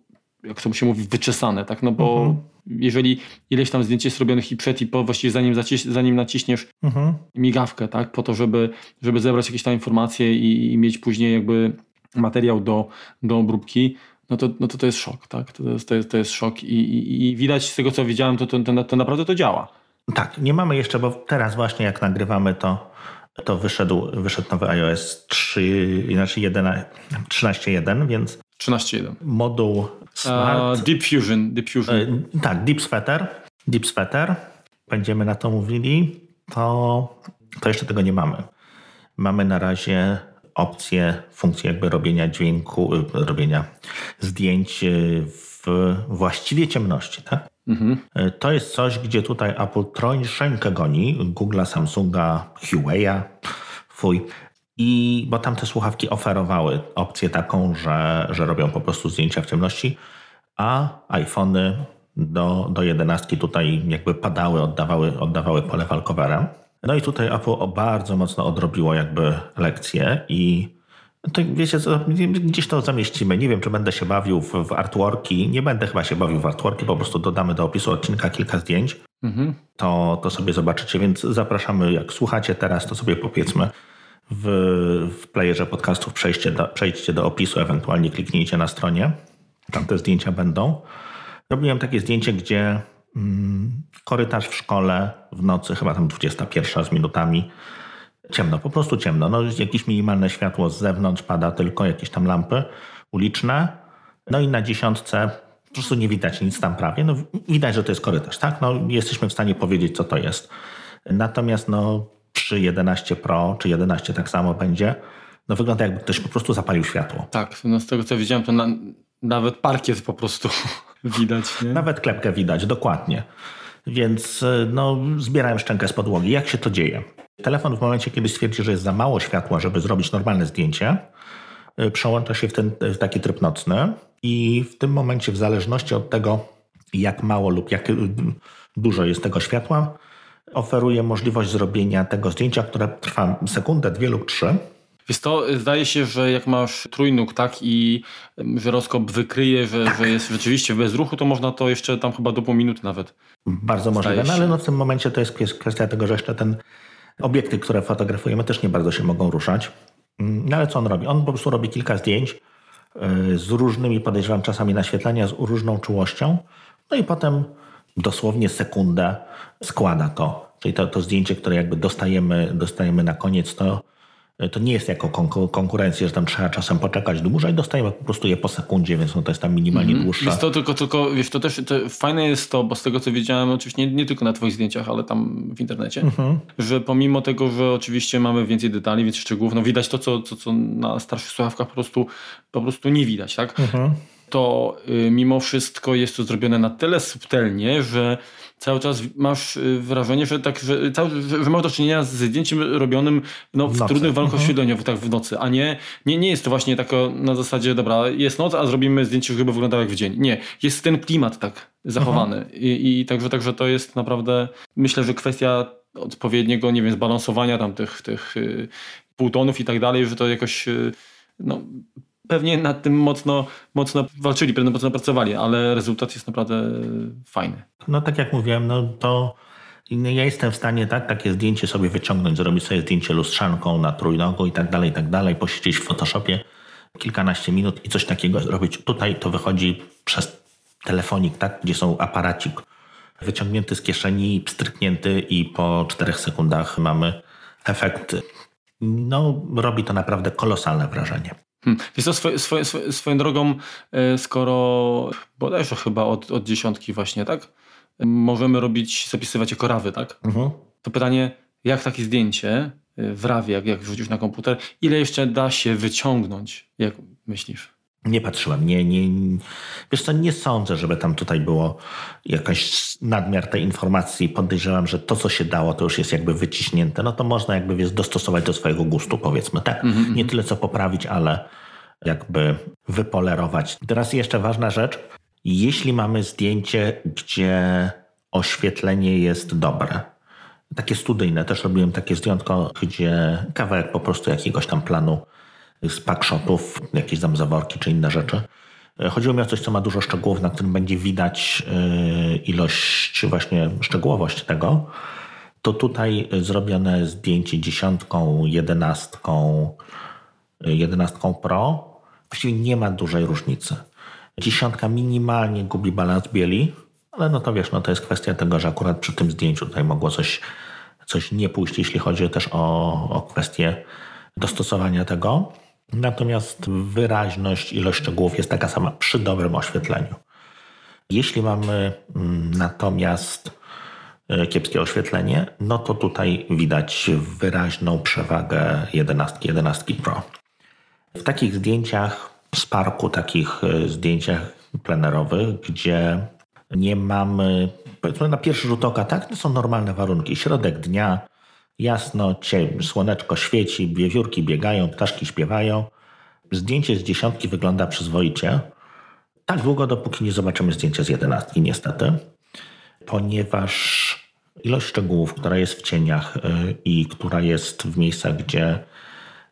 jak to się mówi, wyczesane, tak? No bo mhm. jeżeli ileś tam zdjęć jest robionych i przed i po, właściwie zanim, zaciś, zanim naciśniesz mhm. migawkę, tak? Po to, żeby, żeby zebrać jakieś tam informacje i, i mieć później jakby materiał do, do obróbki, no to, no to to jest szok, tak? To jest, to jest, to jest szok i, i, i widać z tego, co widziałem, to, to, to, to naprawdę to działa. Tak, nie mamy jeszcze, bo teraz właśnie jak nagrywamy to to wyszedł, wyszedł nowy iOS 3, znaczy 13.1, więc 13.1. moduł Smart. Uh, Deep Fusion. Deep Fusion. E, tak, Deep Sweater. Deep Sweater. Będziemy na to mówili. To, to jeszcze tego nie mamy. Mamy na razie opcję, funkcję jakby robienia dźwięku, y, robienia zdjęć y, w właściwie ciemności. Tak? Mhm. Y, to jest coś, gdzie tutaj Apple troszeczkę goni Google'a, Samsunga, Huawei'a, fuj. I bo tam te słuchawki oferowały opcję taką, że, że robią po prostu zdjęcia w ciemności, a iPhony do, do 11 tutaj jakby padały, oddawały, oddawały pole walkowera. No i tutaj Apple bardzo mocno odrobiło jakby lekcję i to wiecie co, gdzieś to zamieścimy. Nie wiem, czy będę się bawił w, w artworki. Nie będę chyba się bawił w artworki, po prostu dodamy do opisu odcinka kilka zdjęć. Mhm. To, to sobie zobaczycie, więc zapraszamy, jak słuchacie teraz, to sobie powiedzmy w, w playerze podcastów przejdźcie do, przejdźcie do opisu, ewentualnie kliknijcie na stronie. Tam te zdjęcia będą. Robiłem takie zdjęcie, gdzie mm, korytarz w szkole w nocy, chyba tam 21 z minutami, ciemno, po prostu ciemno. No, jakieś minimalne światło z zewnątrz pada tylko, jakieś tam lampy uliczne. No i na dziesiątce po prostu nie widać nic tam prawie. No, widać, że to jest korytarz, tak? No, jesteśmy w stanie powiedzieć, co to jest. Natomiast no, przy 11 Pro czy 11 tak samo będzie, no wygląda jakby ktoś po prostu zapalił światło. Tak, no z tego co widziałem, to na, nawet parkiet po prostu widać. Nie? Nawet klepkę widać, dokładnie. Więc no, zbierałem szczękę z podłogi. Jak się to dzieje? Telefon w momencie, kiedy stwierdzi, że jest za mało światła, żeby zrobić normalne zdjęcie, y, przełącza się w, ten, w taki tryb nocny i w tym momencie, w zależności od tego, jak mało lub jak y, dużo jest tego światła, oferuje możliwość zrobienia tego zdjęcia, które trwa sekundę, dwie lub trzy. Więc to zdaje się, że jak masz trójnóg, tak, i żyroskop wykryje, że, że jest rzeczywiście bez ruchu, to można to jeszcze tam chyba do pół minuty nawet. Bardzo możliwe, no, ale no w tym momencie to jest kwestia tego, że jeszcze ten obiekty, które fotografujemy, też nie bardzo się mogą ruszać. No ale co on robi? On po prostu robi kilka zdjęć y, z różnymi, podejrzewam, czasami naświetlania, z różną czułością. No i potem dosłownie sekundę składa to. Czyli to, to zdjęcie, które jakby dostajemy, dostajemy na koniec, to, to nie jest jako konkurencja, że tam trzeba czasem poczekać dłużej, dostajemy po prostu je po sekundzie, więc no to jest tam minimalnie mm dłuższe. Jest to tylko, tylko wiesz, to też to fajne jest to, bo z tego co wiedziałem, oczywiście nie, nie tylko na twoich zdjęciach, ale tam w internecie, mm -hmm. że pomimo tego, że oczywiście mamy więcej detali, więcej szczegółów, no widać to, co, co, co na starszych słuchawkach po prostu, po prostu nie widać, tak? Mm -hmm. To y, mimo wszystko jest to zrobione na tyle subtelnie, że cały czas masz y, wrażenie, że, tak, że, cały, że masz do czynienia z zdjęciem robionym no, w, w trudnych warunkach mhm. tak w nocy, a nie, nie, nie jest to właśnie tak na zasadzie, dobra, jest noc, a zrobimy zdjęcie, żeby wyglądało jak w dzień. Nie, jest ten klimat tak zachowany mhm. I, i także, także to jest naprawdę, myślę, że kwestia odpowiedniego, nie wiem, zbalansowania tam tych, tych y, półtonów i tak dalej, że to jakoś y, no, pewnie nad tym mocno, mocno walczyli, pewnie mocno pracowali, ale rezultat jest naprawdę fajny. No tak jak mówiłem, no to ja jestem w stanie tak, takie zdjęcie sobie wyciągnąć, zrobić sobie zdjęcie lustrzanką na trójnogu i tak dalej, i tak dalej, posiedzieć w Photoshopie kilkanaście minut i coś takiego zrobić. Tutaj to wychodzi przez telefonik, tak, gdzie są aparacik wyciągnięty z kieszeni, pstryknięty i po czterech sekundach mamy efekt. No, robi to naprawdę kolosalne wrażenie. Hmm. Więc to swoje, swoje, swoją drogą, e, skoro bodajże chyba od, od dziesiątki właśnie, tak? Możemy robić, zapisywać jako rawy, tak? Mhm. To pytanie, jak takie zdjęcie e, w rawie, jak, jak wrzucić na komputer, ile jeszcze da się wyciągnąć, jak myślisz? Nie patrzyłem, nie, nie, wiesz co, nie sądzę, żeby tam tutaj było jakaś nadmiar tej informacji. Podejrzewam, że to, co się dało, to już jest jakby wyciśnięte. No to można jakby wiesz, dostosować do swojego gustu, powiedzmy, tak? Mm -hmm. Nie tyle co poprawić, ale jakby wypolerować. Teraz jeszcze ważna rzecz. Jeśli mamy zdjęcie, gdzie oświetlenie jest dobre, takie studyjne, też robiłem takie zdjętko, gdzie kawałek po prostu jakiegoś tam planu z packshotów, jakieś tam zaworki czy inne rzeczy. Chodziło mi o coś, co ma dużo szczegółów, na którym będzie widać e, ilość, właśnie szczegółowość tego. To tutaj zrobione zdjęcie dziesiątką, jedenastką, jedenastką Pro właściwie nie ma dużej różnicy. Dziesiątka minimalnie gubi balans bieli, ale no to wiesz, no to jest kwestia tego, że akurat przy tym zdjęciu tutaj mogło coś coś nie pójść, jeśli chodzi też o, o kwestię dostosowania tego. Natomiast wyraźność, ilość szczegółów jest taka sama przy dobrym oświetleniu. Jeśli mamy mm, natomiast e, kiepskie oświetlenie, no to tutaj widać wyraźną przewagę 11, 11 Pro. W takich zdjęciach z parku, takich e, zdjęciach plenerowych, gdzie nie mamy, powiedzmy na pierwszy rzut oka, tak, to są normalne warunki. Środek dnia, jasno, cień, słoneczko świeci, wiewiórki biegają, ptaszki śpiewają. Zdjęcie z dziesiątki wygląda przyzwoicie. Tak długo, dopóki nie zobaczymy zdjęcia z jedenastki, niestety, ponieważ ilość szczegółów, która jest w cieniach y, i która jest w miejscach, gdzie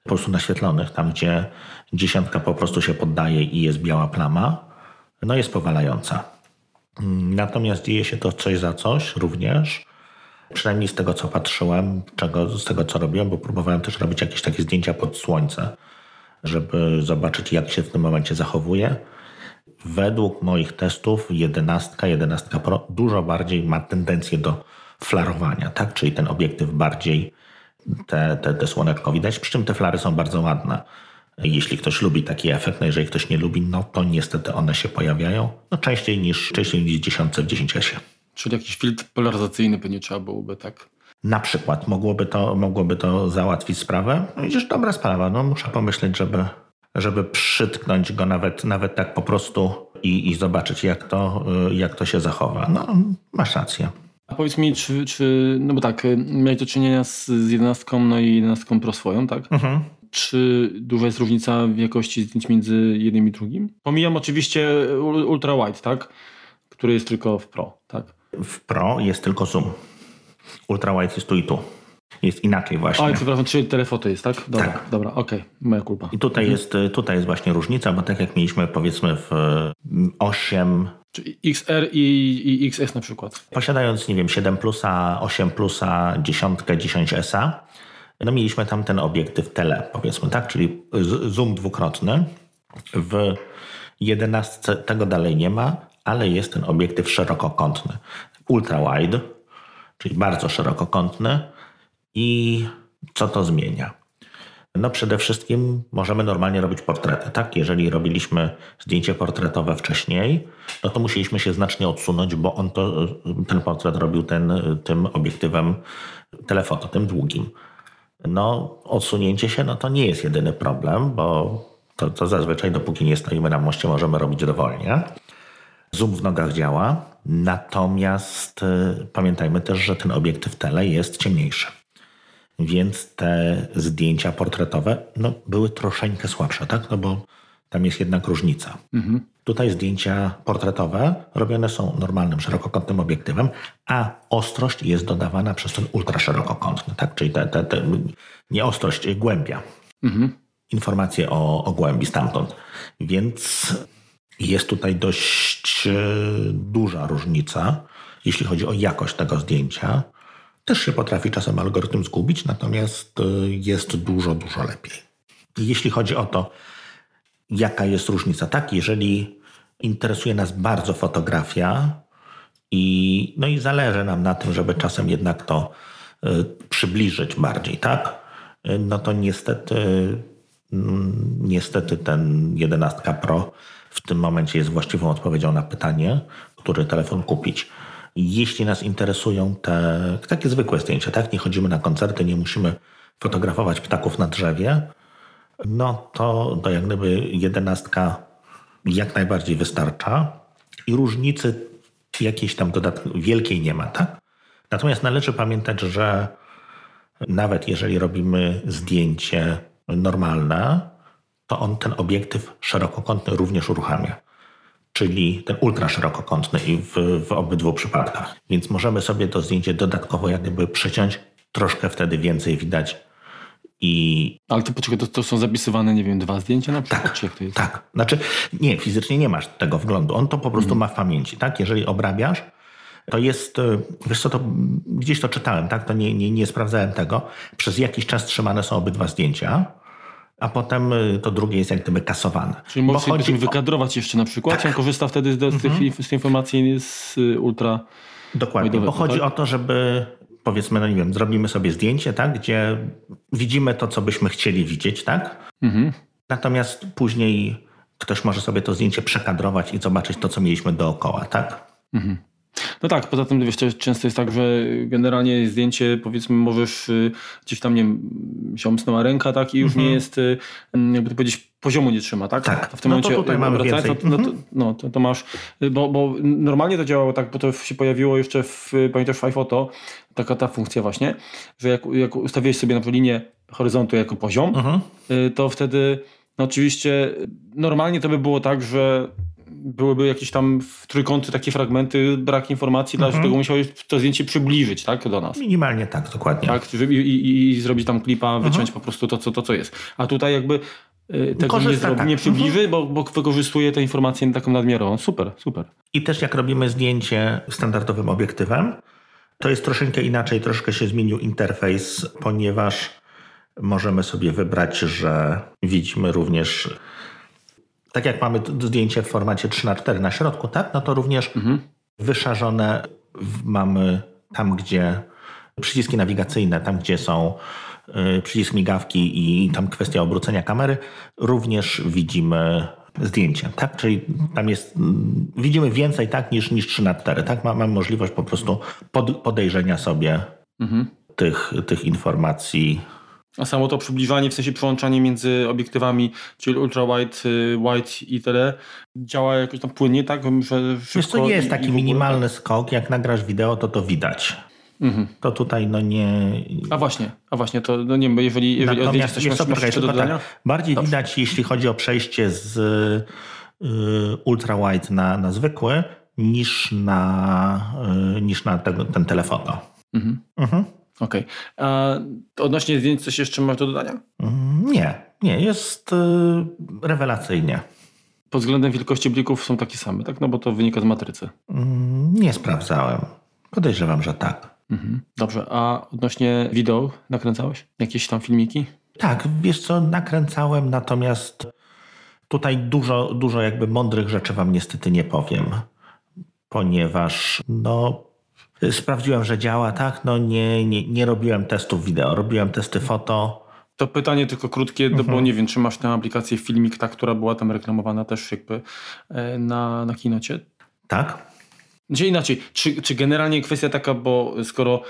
po prostu naświetlonych, tam gdzie dziesiątka po prostu się poddaje i jest biała plama, no jest powalająca. Natomiast dzieje się to coś za coś również. Przynajmniej z tego, co patrzyłem, czego, z tego, co robiłem, bo próbowałem też robić jakieś takie zdjęcia pod słońce, żeby zobaczyć, jak się w tym momencie zachowuje. Według moich testów 11, 11 Pro dużo bardziej ma tendencję do flarowania, tak? Czyli ten obiektyw bardziej te, te, te słoneczko widać, przy czym te flary są bardzo ładne. Jeśli ktoś lubi taki efekt, no jeżeli ktoś nie lubi, no to niestety one się pojawiają no częściej niż, częściej niż 10 w 10S. Czyli jakiś filtr polaryzacyjny pewnie trzeba byłoby, tak? Na przykład mogłoby to, mogłoby to załatwić sprawę. No widzisz, dobra sprawa. No, muszę pomyśleć, żeby, żeby przytknąć go nawet, nawet tak po prostu i, i zobaczyć, jak to, jak to się zachowa. No, masz rację. A powiedz mi, czy, czy no bo tak, miałeś do czynienia z, z 11, no i 11 Pro swoją, tak? Mhm. Czy duża jest różnica w jakości zdjęć między jednym i drugim? Pomijam oczywiście ultra wide, tak? Który jest tylko w Pro, tak? W Pro jest tylko zoom. Ultra wide jest tu i tu. Jest inaczej właśnie. O, przepraszam, czyli telefoto jest, tak? Dobra, tak. dobra, okej, okay. moja kulpa. I tutaj, mhm. jest, tutaj jest właśnie różnica, bo tak jak mieliśmy powiedzmy w 8... Czyli XR i, i XS na przykład. Posiadając, nie wiem, 7 plusa, 8 plusa, 10, 10S, no mieliśmy tam ten obiektyw tele, powiedzmy, tak? Czyli zoom dwukrotny. W 11 tego dalej nie ma, ale jest ten obiektyw szerokokątny. Ultra wide, czyli bardzo szerokokątny. I co to zmienia? No przede wszystkim możemy normalnie robić portrety, tak? Jeżeli robiliśmy zdjęcie portretowe wcześniej, no to musieliśmy się znacznie odsunąć, bo on to, ten portret robił ten, tym obiektywem telefoto, tym długim. No odsunięcie się, no to nie jest jedyny problem, bo to, to zazwyczaj dopóki nie stoimy na moście możemy robić dowolnie. Zoom w nogach działa, natomiast y, pamiętajmy też, że ten obiektyw tele jest ciemniejszy. Więc te zdjęcia portretowe no, były troszeczkę słabsze, tak? No bo tam jest jednak różnica. Mhm. Tutaj zdjęcia portretowe robione są normalnym, szerokokątnym obiektywem, a ostrość jest dodawana przez ten ultraszerokokątny, tak? Czyli te, te, te, nie ostrość, głębia. Mhm. Informacje o, o głębi stamtąd. Więc jest tutaj dość e, duża różnica, jeśli chodzi o jakość tego zdjęcia. Też się potrafi czasem algorytm zgubić, natomiast e, jest dużo, dużo lepiej. Jeśli chodzi o to, jaka jest różnica, tak, jeżeli interesuje nas bardzo fotografia i, no i zależy nam na tym, żeby czasem jednak to e, przybliżyć bardziej, tak, no to niestety, mm, niestety ten 11 Pro w tym momencie jest właściwą odpowiedzią na pytanie, który telefon kupić. Jeśli nas interesują te takie zwykłe zdjęcia, tak? Nie chodzimy na koncerty, nie musimy fotografować ptaków na drzewie, no to, to jak gdyby jedenastka jak najbardziej wystarcza i różnicy jakiejś tam dodatkowej wielkiej nie ma, tak? Natomiast należy pamiętać, że nawet jeżeli robimy zdjęcie normalne, to on ten obiektyw szerokokątny również uruchamia. Czyli ten ultra szerokokątny i w, w obydwu przypadkach. Więc możemy sobie to zdjęcie dodatkowo jak gdyby przeciąć, troszkę wtedy więcej widać i... Ale to poczekaj, to, to są zapisywane, nie wiem, dwa zdjęcia na przykład? Tak, Czy to jest? tak. Znaczy, nie, fizycznie nie masz tego wglądu. On to po prostu mhm. ma w pamięci, tak? Jeżeli obrabiasz, to jest, e, wiesz co, to gdzieś to czytałem, tak? To nie, nie, nie sprawdzałem tego. Przez jakiś czas trzymane są obydwa zdjęcia a potem y, to drugie jest jak gdyby kasowane. Czyli możesz chodzi wykadrować jeszcze na przykład, tak. on korzysta wtedy z, tych, mhm. z tej informacji z y, ultra Dokładnie, bo chodzi o to, żeby powiedzmy, no nie wiem, zrobimy sobie zdjęcie, tak, gdzie widzimy to, co byśmy chcieli widzieć, tak? Mhm. Natomiast później ktoś może sobie to zdjęcie przekadrować i zobaczyć to, co mieliśmy dookoła, tak? Mhm. No tak, poza tym wiesz, często jest tak, że generalnie zdjęcie powiedzmy możesz y, gdzieś tam, nie wiem, się omsnęła ręka, tak, i już mhm. nie jest, y, jakby to powiedzieć, poziomu nie trzyma, tak? Tak. w tym no momencie to tutaj mamy wracając, więcej. No, to, no to, to, masz, y, bo, bo normalnie to działało tak, bo to się pojawiło jeszcze w, pamiętasz, w iPhoto, taka ta funkcja właśnie, że jak, jak ustawiłeś sobie na przykład linię horyzontu jako poziom, mhm. to wtedy no oczywiście normalnie to by było tak, że byłyby jakieś tam w trójkąty takie fragmenty, brak informacji, mhm. dlatego musiałeś to zdjęcie przybliżyć tak, do nas. Minimalnie tak, dokładnie. Tak, i, i, i zrobić tam klipa, mhm. wyciąć po prostu to co, to, co jest. A tutaj jakby y, tego Korzysta, nie, zrobi, tak. nie przybliży, mhm. bo, bo wykorzystuje te informacje taką nadmiarową. Super, super. I też jak robimy zdjęcie standardowym obiektywem, to jest troszeczkę inaczej, troszkę się zmienił interfejs, ponieważ możemy sobie wybrać, że widzimy również tak jak mamy zdjęcie w formacie 3 na 4 na środku, tak? No to również mhm. wyszarzone mamy tam, gdzie przyciski nawigacyjne, tam gdzie są y, przycisk migawki i tam kwestia obrócenia kamery, również widzimy zdjęcie, tak? Czyli tam jest, widzimy więcej tak niż, niż 3 na 4, tak? Mamy możliwość po prostu pod, podejrzenia sobie mhm. tych, tych informacji a samo to przybliżanie, w sensie przełączanie między obiektywami, czyli ultra wide, y, wide i tyle, działa jakoś tam płynnie, tak? Że Wiesz to jest taki minimalny skok, jak nagrasz wideo, to to widać. Mhm. To tutaj no nie... A właśnie, a właśnie, to no nie wiem, jeżeli, jeżeli Natomiast masz, masz jeszcze do dodania? Tak, bardziej Dobrze. widać, jeśli chodzi o przejście z y, ultra wide na, na zwykły, niż na, y, niż na tego, ten telefoto. Mhm. Mhm. Okej. Okay. A odnośnie zdjęć coś jeszcze masz do dodania? Mm, nie, nie, jest y, rewelacyjnie. Pod względem wielkości blików są takie same, tak? No bo to wynika z matrycy. Mm, nie sprawdzałem. Podejrzewam, że tak. Mhm. Dobrze, a odnośnie wideo nakręcałeś? Jakieś tam filmiki? Tak, wiesz co, nakręcałem, natomiast tutaj dużo, dużo jakby mądrych rzeczy wam niestety nie powiem, ponieważ no Sprawdziłem, że działa, tak? No nie, nie, nie robiłem testów wideo, robiłem testy foto. To pytanie tylko krótkie, mhm. bo nie wiem, czy masz tę aplikację Filmik, ta, która była tam reklamowana też jakby e, na, na kinocie? Tak. Gdzie inaczej, czy, czy generalnie kwestia taka, bo skoro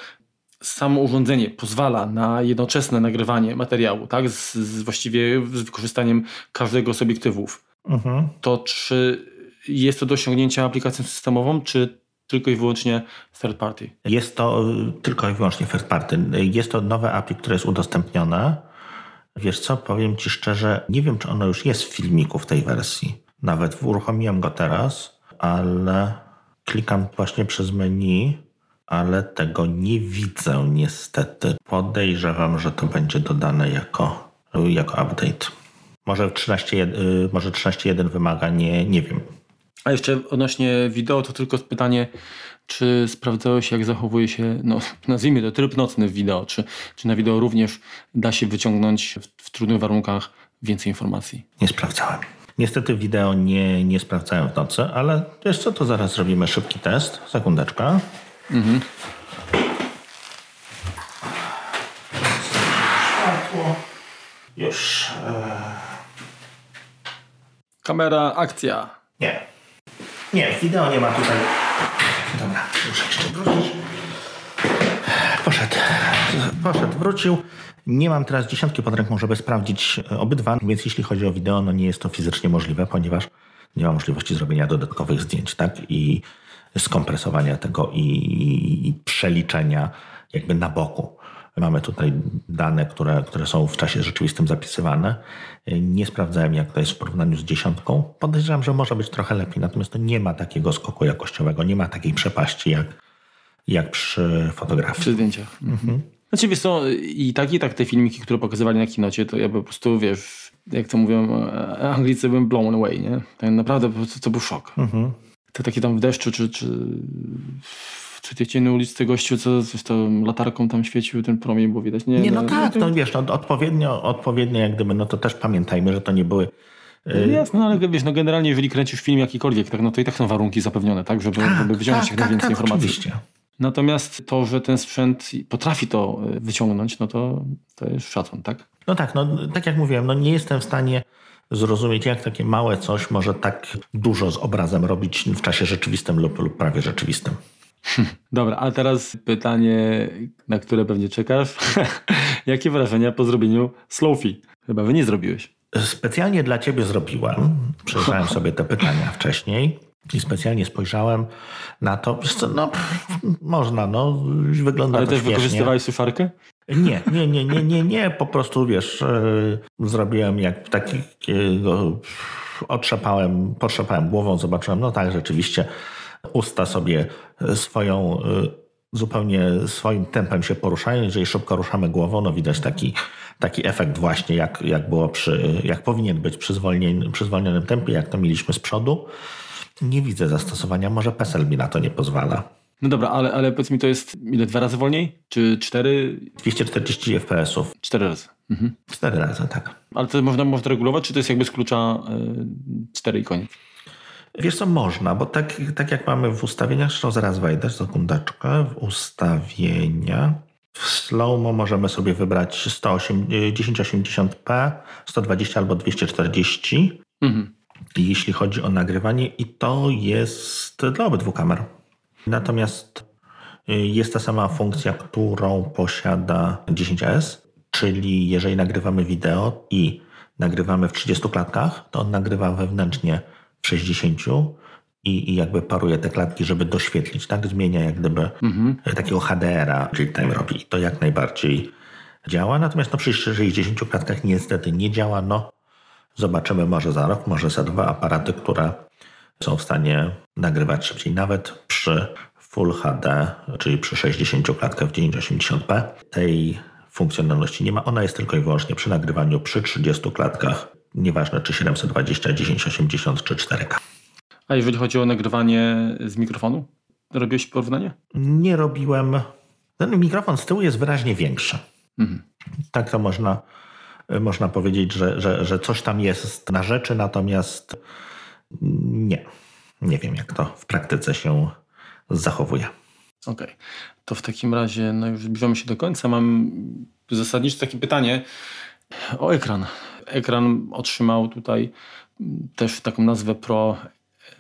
samo urządzenie pozwala na jednoczesne nagrywanie materiału, tak, z, z właściwie z wykorzystaniem każdego z obiektywów, mhm. to czy jest to do osiągnięcia aplikacją systemową, czy tylko i wyłącznie third party? Jest to y, tylko i wyłącznie third party. Jest to nowe API, które jest udostępnione. Wiesz co, powiem Ci szczerze, nie wiem, czy ono już jest w filmiku w tej wersji. Nawet uruchomiłem go teraz, ale klikam właśnie przez menu, ale tego nie widzę niestety. Podejrzewam, że to będzie dodane jako, jako update. Może 13.1 y, może 13 wymaga, nie, nie wiem. A jeszcze odnośnie wideo, to tylko pytanie, czy sprawdzałeś, jak zachowuje się, no, nazwijmy to tryb nocny w wideo, czy, czy na wideo również da się wyciągnąć w, w trudnych warunkach więcej informacji? Nie sprawdzałem. Niestety wideo nie, nie sprawdzałem w nocy, ale wiesz co, to zaraz zrobimy szybki test. Sekundeczka. Mhm. Światło. Już. E... Kamera, akcja. Nie. Nie, wideo nie ma tutaj. Dobra, muszę jeszcze wrócić. Poszedł. Poszedł, wrócił. Nie mam teraz dziesiątki pod ręką, żeby sprawdzić obydwa, więc jeśli chodzi o wideo, no nie jest to fizycznie możliwe, ponieważ nie ma możliwości zrobienia dodatkowych zdjęć, tak? I skompresowania tego i, i przeliczenia jakby na boku. Mamy tutaj dane, które, które są w czasie rzeczywistym zapisywane. Nie sprawdzałem, jak to jest w porównaniu z dziesiątką. Podejrzewam, że może być trochę lepiej, natomiast to nie ma takiego skoku jakościowego, nie ma takiej przepaści jak, jak przy fotografii. Przy zdjęciach. Mhm. Znaczy wiesz co, i tak i tak te filmiki, które pokazywali na kinocie, to ja po prostu, wiesz, jak to mówią Anglicy, byłem blown away, nie? Tak naprawdę po prostu to był szok. Mhm. To takie tam w deszczu, czy, czy czy tej ciemnej ulicy gościu, co z tą latarką tam świecił, ten promień było widać. Nie, nie no, no tak, no wiesz, no, odpowiednio, odpowiednio jak gdyby, no to też pamiętajmy, że to nie były no jasne, no ale wiesz, no generalnie jeżeli kręcisz film jakikolwiek, tak, no to i tak są warunki zapewnione, tak, żeby, tak, żeby wyciągnąć tak, jak najwięcej tak, tak, informacji. Oczywiście. Natomiast to, że ten sprzęt potrafi to e, wyciągnąć, no to, to jest szacun, tak? No tak, no tak jak mówiłem, no nie jestem w stanie zrozumieć, jak takie małe coś może tak dużo z obrazem robić w czasie rzeczywistym lub, lub prawie rzeczywistym. Dobra, a teraz pytanie, na które pewnie czekasz. Jakie wrażenia po zrobieniu Slowfi? Chyba wy nie zrobiłeś. Specjalnie dla ciebie zrobiłem. Przejrzałem sobie te pytania wcześniej i specjalnie spojrzałem na to. Co, no, można, no, wygląda Ale to też śmiesznie. wykorzystywałeś suszarkę? Nie, nie, nie, nie, nie, nie. Po prostu wiesz, yy, zrobiłem jak takiego. Otrzepałem, potrzepałem głową, zobaczyłem, no tak, rzeczywiście usta sobie swoją, yy, zupełnie swoim tempem się poruszają. Jeżeli szybko ruszamy głową, no widać taki, taki efekt właśnie, jak, jak było przy, jak powinien być przy, zwolnien, przy zwolnionym tempie, jak to mieliśmy z przodu. Nie widzę zastosowania, może PESEL mi na to nie pozwala. No dobra, ale, ale powiedz mi, to jest ile, dwa razy wolniej? Czy cztery? 240 FPS-ów. Cztery razy. Mhm. Cztery razy, tak. Ale to można, można regulować, czy to jest jakby z klucza y, cztery i koniec? Wiesz co, można, bo tak, tak jak mamy w ustawieniach, zresztą zaraz wejdę, sekundeczkę, w ustawienia. W slow-mo możemy sobie wybrać 108, 1080p, 120 albo 240, Mhm. jeśli chodzi o nagrywanie i to jest dla obydwu kamer. Natomiast y, jest ta sama funkcja, którą posiada 10S, czyli jeżeli nagrywamy wideo i nagrywamy w 30 klatkach, to on nagrywa wewnętrznie 60 i, i jakby paruje te klatki, żeby doświetlić, tak? Zmienia jak gdyby Mhm. takiego HDR-a, czyli time robi. I to jak najbardziej działa. Natomiast no, przy 60 klatkach niestety nie działa. No, zobaczymy może za rok, może za dwa aparaty, które są w stanie nagrywać szybciej, nawet przy Full HD, czyli przy 60 klatkach w 980p. Tej funkcjonalności nie ma. Ona jest tylko i wyłącznie przy nagrywaniu przy 30 klatkach. Nieważne czy 720, 1080 czy 4K. A jeżeli chodzi o nagrywanie z mikrofonu? Robiłeś porównanie? Nie robiłem. Ten mikrofon z tyłu jest wyraźnie większy. Mhm. Tak to można, można powiedzieć, że, że, że coś tam jest na rzeczy, natomiast nie. Nie wiem, jak to w praktyce się zachowuje. Okej. To w takim razie, no już zbliżamy się do końca. Mam zasadnicze takie pytanie o ekran. Ekran otrzymał tutaj też taką nazwę Pro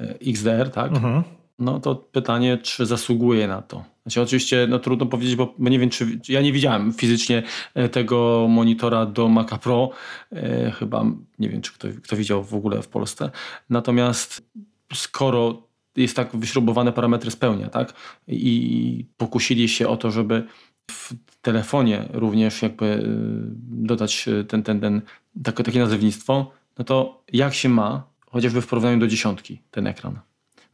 e, XDR, tak? Mhm. No to pytanie, czy zasługuje na to? Znaczy, oczywiście no, trudno powiedzieć, bo nie wiem, czy ja nie widziałem fizycznie e, tego monitora do Maca Pro. E, chyba nie wiem, czy kto, kto widział w ogóle w Polsce. Natomiast skoro jest tak wyśrubowane parametry spełnia, tak? I pokusili się o to, żeby w telefonie również jakby y, dodać y, ten, ten, ten, takie, takie nazewnictwo, no to jak się ma, chociażby w porównaniu do dziesiątki, ten ekran?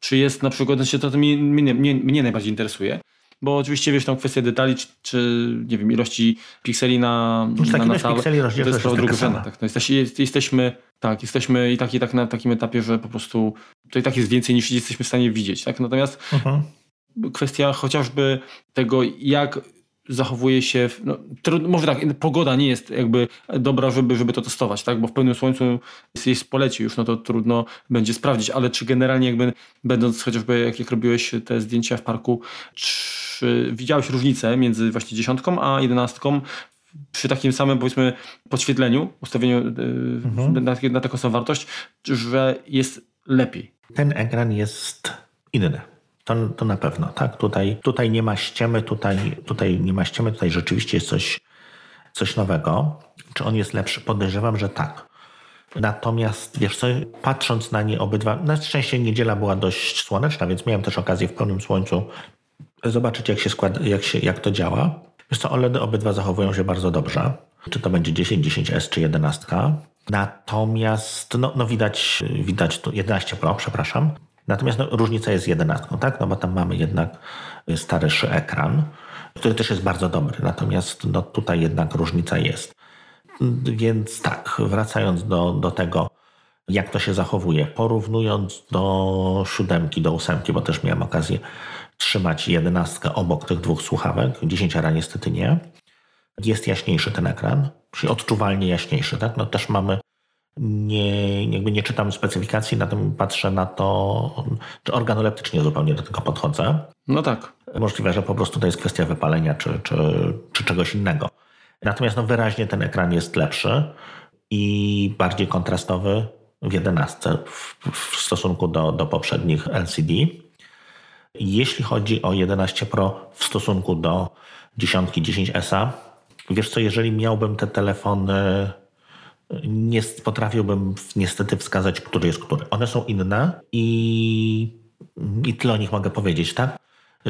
Czy jest na przykład, znaczy to, to mnie, mnie, mnie, mnie najbardziej interesuje, bo oczywiście wiesz, tam kwestia detali, czy, czy nie wiem, ilości pikseli na, Już na, taki na pikseli to jest sprawa jest taka drugorzędna. Tak, no jesteś, jest, jesteśmy, tak, jesteśmy i tak, i tak na takim etapie, że po prostu to i tak jest więcej niż jesteśmy w stanie widzieć. Tak? Natomiast Mhm. kwestia chociażby tego, jak zachowuje się, w- no, trud- może tak, pogoda nie jest jakby dobra, żeby, żeby to testować, tak? bo w pełnym słońcu jest, jest poleci już, no to trudno będzie sprawdzić, ale czy generalnie jakby będąc chociażby jak, jak robiłeś te zdjęcia w parku, czy widziałeś różnicę między właśnie dziesiątką a jedenastką przy takim samym powiedzmy podświetleniu, ustawieniu yy, Mhm. na, na taką samą wartość, że jest lepiej. Ten ekran jest inny. To, to na pewno, tak? Tutaj, tutaj nie ma ściemy, tutaj, tutaj nie ma ściemy, tutaj rzeczywiście jest coś, coś nowego. Czy on jest lepszy? Podejrzewam, że tak. Natomiast wiesz co, patrząc na nie obydwa, na szczęście niedziela była dość słoneczna, więc miałem też okazję w pełnym słońcu zobaczyć, jak się składa, jak, się, jak to działa. Wiesz co, OLEDy obydwa zachowują się bardzo dobrze. Czy to będzie 10, 10S czy 11. Natomiast no, no widać, widać tu 11 Pro, przepraszam. Natomiast no, różnica jest z 11, tak? No bo tam mamy jednak starszy ekran, który też jest bardzo dobry. Natomiast no, tutaj jednak różnica jest. Więc tak, wracając do, do tego, jak to się zachowuje, porównując do siódemki, do ósemki, bo też miałem okazję trzymać jedenastkę obok tych dwóch słuchawek, dziesięciara niestety nie, jest jaśniejszy ten ekran, czyli odczuwalnie jaśniejszy, tak? No też mamy, nie, jakby nie czytam specyfikacji, natomiast patrzę na to, czy organoleptycznie zupełnie do tego podchodzę. No tak. Możliwe, że po prostu to jest kwestia wypalenia czy, czy, czy czegoś innego. Natomiast no, wyraźnie ten ekran jest lepszy i bardziej kontrastowy w 11 w, w stosunku do, do poprzednich LCD. Jeśli chodzi o 11 Pro w stosunku do 10 10S, wiesz co, jeżeli miałbym te telefony, nie potrafiłbym niestety wskazać, który jest który. One są inne i, i tyle o nich mogę powiedzieć, tak?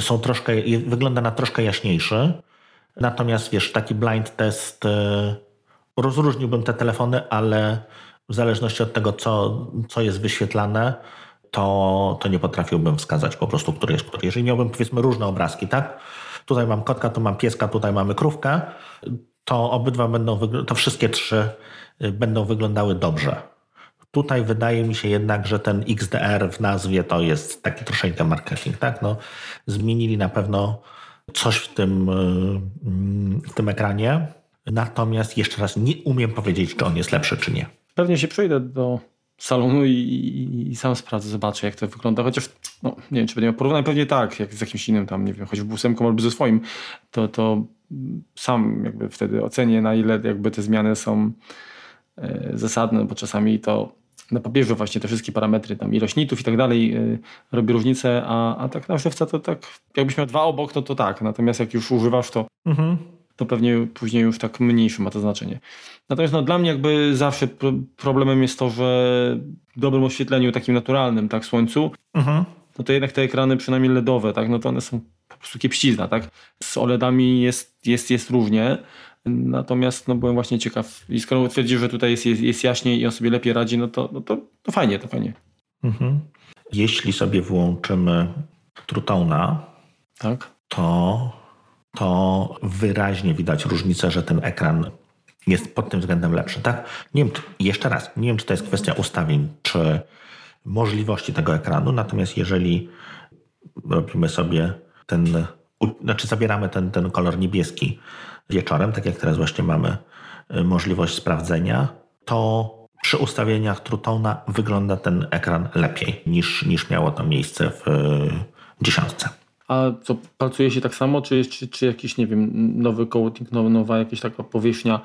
Są troszkę, wygląda na troszkę jaśniejszy. Natomiast wiesz, taki blind test, e, rozróżniłbym te telefony, ale w zależności od tego, co, co jest wyświetlane, to, to nie potrafiłbym wskazać po prostu, który jest który. Jeżeli miałbym powiedzmy różne obrazki, tak? Tutaj mam kotka, tu mam pieska, tutaj mamy krówkę, to obydwa będą, to wszystkie trzy będą wyglądały dobrze. Tutaj wydaje mi się jednak, że ten XDR w nazwie to jest taki troszeczkę marketing, tak? No, zmienili na pewno coś w tym, y, w tym ekranie, natomiast jeszcze raz nie umiem powiedzieć, czy on jest lepszy, czy nie. Pewnie się przejdę do salonu i, i, i, sam sprawdzę, zobaczę jak to wygląda. Chociaż no, nie wiem, czy będę miał porównać, pewnie tak, jak z jakimś innym tam, nie wiem, choć w ósemką albo ze swoim, to, to sam jakby wtedy ocenię na ile jakby te zmiany są zasadne, bo czasami to na papierze właśnie te wszystkie parametry, tam ilość nitów i tak dalej e, robi różnicę, a, a tak na żywca to tak, jakbyś miał dwa obok, to to tak, natomiast jak już używasz to mhm to pewnie później już tak mniejsze ma to znaczenie. Natomiast no, dla mnie jakby zawsze problemem jest to, że w dobrym oświetleniu takim naturalnym, tak, słońcu, mhm. no to jednak te ekrany przynajmniej LEDowe, tak, no to one są po prostu kiepścizna, tak. Z OLEDami jest, jest, jest różnie, natomiast no, byłem właśnie ciekaw i skoro twierdzi, że tutaj jest, jest, jest jaśniej i on sobie lepiej radzi, no to, no to, to fajnie, to fajnie. Mhm. Jeśli sobie włączymy Trutona, tak. to to wyraźnie widać różnicę, że ten ekran jest pod tym względem lepszy. Tak? Nie wiem, jeszcze raz, nie wiem, czy to jest kwestia ustawień, czy możliwości tego ekranu, natomiast jeżeli robimy sobie ten, znaczy zabieramy ten, ten kolor niebieski wieczorem, tak jak teraz właśnie mamy y, możliwość sprawdzenia, to przy ustawieniach Trutona wygląda ten ekran lepiej niż, niż miało to miejsce w y, dziesiątce. A co, pracuje się tak samo, czy, czy, czy jakiś, nie wiem, nowy coating, nowa, nowa jakaś taka powierzchnia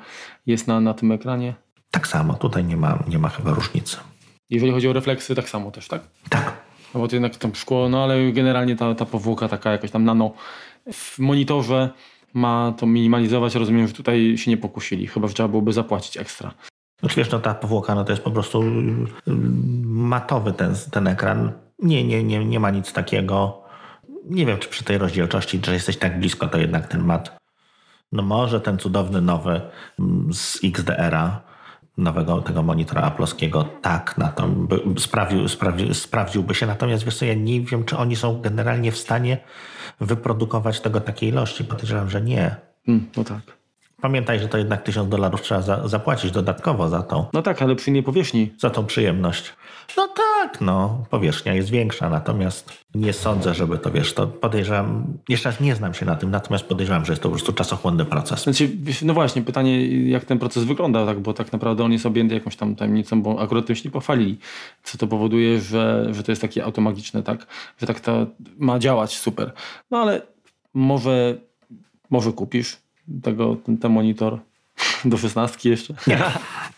jest na, na tym ekranie? Tak samo, tutaj nie ma, nie ma chyba różnicy. Jeżeli chodzi o refleksy, tak samo też, tak? Tak. No bo to jednak tam szkło, no ale generalnie ta, ta powłoka taka jakaś tam nano w monitorze ma to minimalizować. Rozumiem, że tutaj się nie pokusili, chyba że trzeba byłoby zapłacić ekstra. No wiesz, no ta powłoka no to jest po prostu matowy ten, ten ekran. Nie, nie, nie, nie ma nic takiego nie wiem, czy przy tej rozdzielczości, że jesteś tak blisko, to jednak ten mat, no może ten cudowny nowy mm, z XDR-a, nowego tego monitora aploskiego, tak na to sprawił, sprawił, sprawdziłby się. Natomiast wiesz co, ja nie wiem, czy oni są generalnie w stanie wyprodukować tego takiej ilości. Podejrzewam, że nie. Mm, no tak. Pamiętaj, że to jednak tysiąc dolarów trzeba za, zapłacić dodatkowo za to. No tak, ale przy innej powierzchni. Za tą przyjemność. No tak, no, powierzchnia jest większa, natomiast nie sądzę, żeby to, wiesz, to podejrzewam, jeszcze raz nie znam się na tym, natomiast podejrzewam, że jest to po prostu czasochłonny proces. Znaczy, no właśnie, pytanie, jak ten proces wygląda, tak, bo tak naprawdę on jest objęty jakąś tam tajemnicą, bo akurat tym się nie pochwalili, co to powoduje, że, że to jest takie automagiczne, tak, że tak to ma działać super. No ale może, może kupisz tego, ten, ten monitor do szesnastki jeszcze? Nie,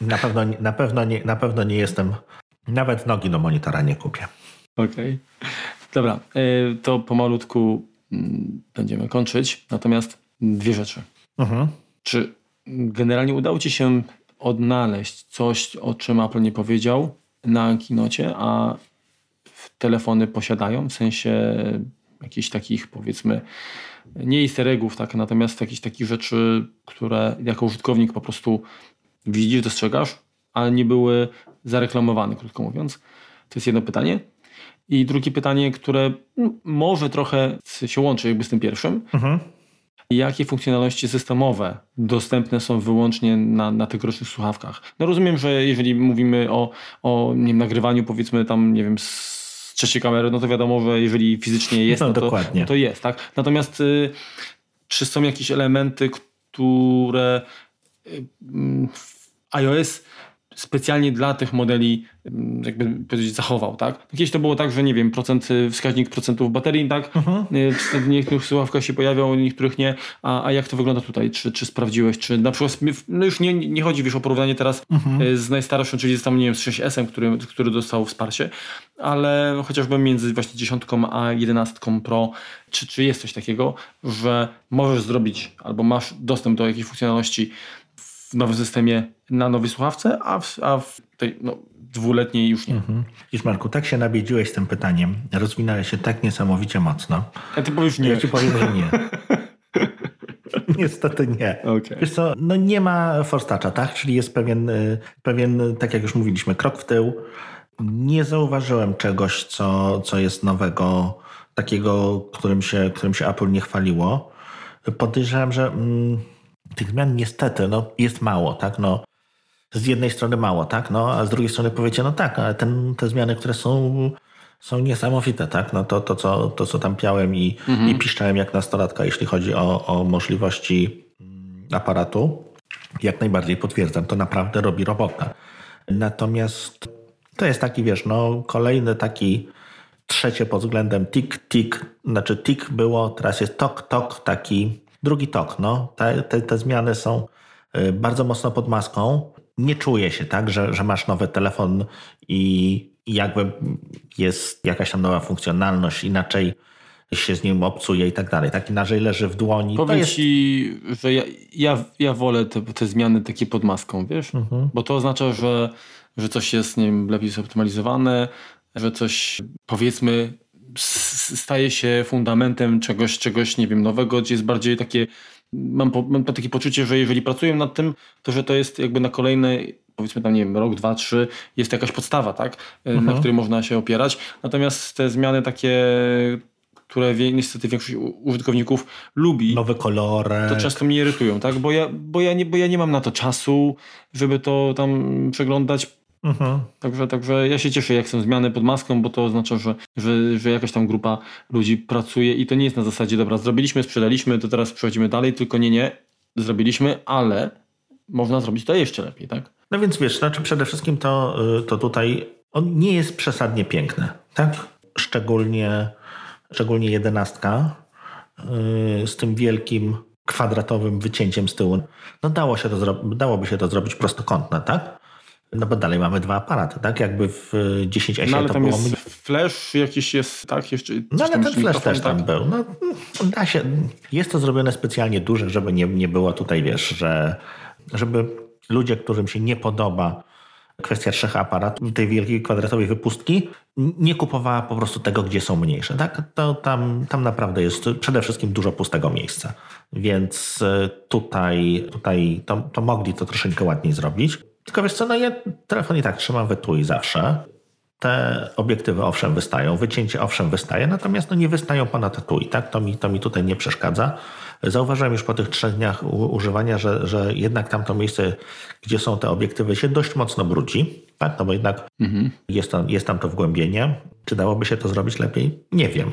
na pewno, na, pewno nie, na pewno nie jestem nawet nogi do monitora nie kupię. Okej. Okay. Dobra, e, to pomalutku mm, będziemy kończyć. Natomiast dwie rzeczy. Mhm. Czy generalnie udało Ci się odnaleźć coś, o czym Apple nie powiedział na kinocie, a telefony posiadają? W sensie jakichś takich powiedzmy nie easter eggów, tak, natomiast jakichś takich rzeczy, które jako użytkownik po prostu widzisz, dostrzegasz, ale nie były zareklamowane, krótko mówiąc. To jest jedno pytanie. I drugie pytanie, które może trochę się łączy jakby z tym pierwszym. Mhm. Jakie funkcjonalności systemowe dostępne są wyłącznie na, na tegorocznych słuchawkach? No rozumiem, że jeżeli mówimy o, o nie wiem, nagrywaniu powiedzmy tam, nie wiem, z trzeciej kamery, no to wiadomo, że jeżeli fizycznie jest, no, no to, no to jest, tak? Natomiast y, czy są jakieś elementy, które y, w iOS specjalnie dla tych modeli mm, jakby powiedzieć zachował, tak? Kiedyś to było tak, że nie wiem, procent, y, wskaźnik procentów baterii, tak? Mhm. W niektórych słuchawkach się pojawiał, niektórych nie. A, a jak to wygląda tutaj? Czy, czy sprawdziłeś? Czy na przykład, no już nie, nie chodzi wiesz, o porównanie teraz mhm. z najstarszym, czyli z tam, nie wiem, z 6S-em, który, który dostał wsparcie, ale chociażby między właśnie dziesiątką a jedenastką Pro, czy, czy jest coś takiego, że możesz zrobić albo masz dostęp do jakiejś funkcjonalności w nowym systemie na nowej słuchawce, a w, a w tej no, dwuletniej już nie. Mhm. Wiesz Marku, tak się nabiedziłeś tym pytaniem, rozwinąłeś się tak niesamowicie mocno. A ty powiesz nie. Ja ci powiem, że nie. Niestety nie. Okay. Wiesz co, no nie ma forstacza, tak? Czyli jest pewien, y, pewien, tak jak już mówiliśmy, krok w tył. Nie zauważyłem czegoś, co, co jest nowego, takiego, którym się, którym się Apple nie chwaliło. Podejrzewam, że... Mm, tych zmian niestety no, jest mało, tak? No, z jednej strony mało, tak? No, a z drugiej strony powiecie, no tak, ale ten, te zmiany, które są, są niesamowite, tak? No to, to, co, to co tam piałem i, mhm. i piszczałem jak nastolatka, jeśli chodzi o, o możliwości mm, aparatu, jak najbardziej potwierdzam, to naprawdę robi robotę. Natomiast to jest taki, wiesz, no kolejny taki trzecie pod względem tik, tik, znaczy tik było, teraz jest tok, tok, taki drugi tok. No. Te, te, te zmiany są y, bardzo mocno pod maską. Nie czuję się tak, że, że masz nowy telefon i jakby jest jakaś tam nowa funkcjonalność, inaczej się z nim obcuje i tak dalej. Tak inaczej leży w dłoni. Powiem jest... ci, że ja, ja, ja wolę te, te zmiany takie pod maską, wiesz? Mhm. Bo to oznacza, że, że coś jest nie wiem, lepiej zoptymalizowane, że coś powiedzmy staje się fundamentem czegoś, czegoś, nie wiem, nowego, gdzie jest bardziej takie, mam, mam takie poczucie, że jeżeli pracuję nad tym, to że to jest jakby na kolejne powiedzmy tam, nie wiem, rok, dwa, trzy, jest jakaś podstawa, tak, uh -huh. na której można się opierać. Natomiast te zmiany takie, które niestety większość użytkowników lubi. Nowe kolory. To często mnie irytują, tak? Bo ja, bo, ja nie, bo ja nie mam na to czasu, żeby to tam przeglądać. Mhm. Także, także ja się cieszę, jak są zmiany pod maską, bo to oznacza, że, że, że jakaś tam grupa ludzi pracuje i to nie jest na zasadzie, dobra, zrobiliśmy, sprzedaliśmy, to teraz przechodzimy dalej, tylko nie, nie, zrobiliśmy, ale można zrobić to jeszcze lepiej, tak? No więc wiesz, znaczy przede wszystkim to, y, to tutaj on nie jest przesadnie piękny, tak? Szczególnie, szczególnie jedenastka yy, z tym wielkim kwadratowym wycięciem z tyłu. No dało się to dałoby się to zrobić prostokątne, tak? No bo dalej mamy dwa aparaty, tak? Jakby w 10 S no, ale to tam było... Jest flash jakiś jest, tak? Jeszcze no ale ten flash też tam tak? był. No, da się. Jest to zrobione specjalnie duże, żeby nie, nie było tutaj, wiesz, że żeby ludzie, którym się nie podoba kwestia trzech aparatów, tej wielkiej kwadratowej wypustki, nie kupowała po prostu tego, gdzie są mniejsze. Tak? To tam, tam naprawdę jest przede wszystkim dużo pustego miejsca. Więc e, tutaj, tutaj to, to mogli to troszeczkę ładniej zrobić. Tylko wiesz co, no ja telefon i tak trzymam w etui zawsze. Te obiektywy owszem wystają, wycięcie owszem wystaje, natomiast no nie wystają ponad etui, tak? To mi, to mi tutaj nie przeszkadza. Zauważyłem już po tych trzech dniach używania, że, że jednak tamto miejsce, gdzie są te obiektywy, się dość mocno brudzi, tak? No bo jednak mhm. jest, tam, jest tam to wgłębienie. Czy dałoby się to zrobić lepiej? Nie wiem.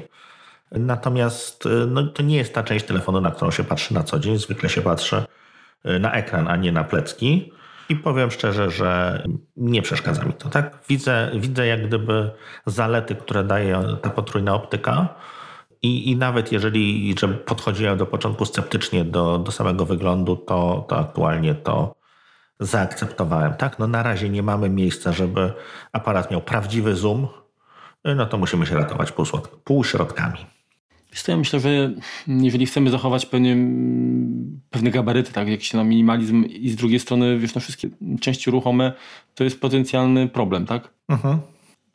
Natomiast no, to nie jest ta część telefonu, na którą się patrzy na co dzień. Zwykle się patrzy na ekran, a nie na plecki. I powiem szczerze, że nie przeszkadza mi to. Tak? Widzę, widzę jak gdyby zalety, które daje ta potrójna optyka. I, I nawet jeżeli że podchodziłem do początku sceptycznie do, do samego wyglądu, to, to aktualnie to zaakceptowałem. Tak? No na razie nie mamy miejsca, żeby aparat miał prawdziwy zoom, no to musimy się ratować półśrodkami. Ja myślę, że jeżeli chcemy zachować pewne, pewne gabaryty, tak, jakiś na minimalizm i z drugiej strony, wiesz, na wszystkie części ruchome, to jest potencjalny problem, tak? Mhm.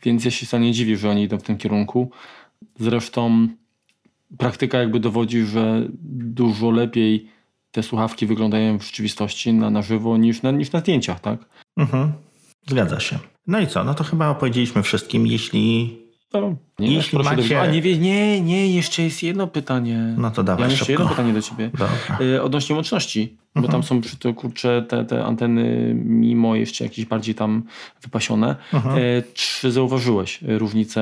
Więc ja się wcale nie dziwię, że oni idą w tym kierunku. Zresztą praktyka jakby dowodzi, że dużo lepiej te słuchawki wyglądają w rzeczywistości na, na żywo niż na, niż na zdjęciach, tak? Mhm. Zgadza się. No i co? No to chyba opowiedzieliśmy wszystkim. Jeśli no, Nie, Jeśli macie- A nie, wie- nie, nie, jeszcze jest jedno pytanie. No to dawaj Ja mam jeszcze szybko. jedno pytanie do ciebie. Dobra. Y, Odnośnie łączności, bo Mhm. tam są przy to kurcze te, te anteny, mimo jeszcze jakieś bardziej tam wypasione. Mhm. Y, Czy zauważyłeś różnicę,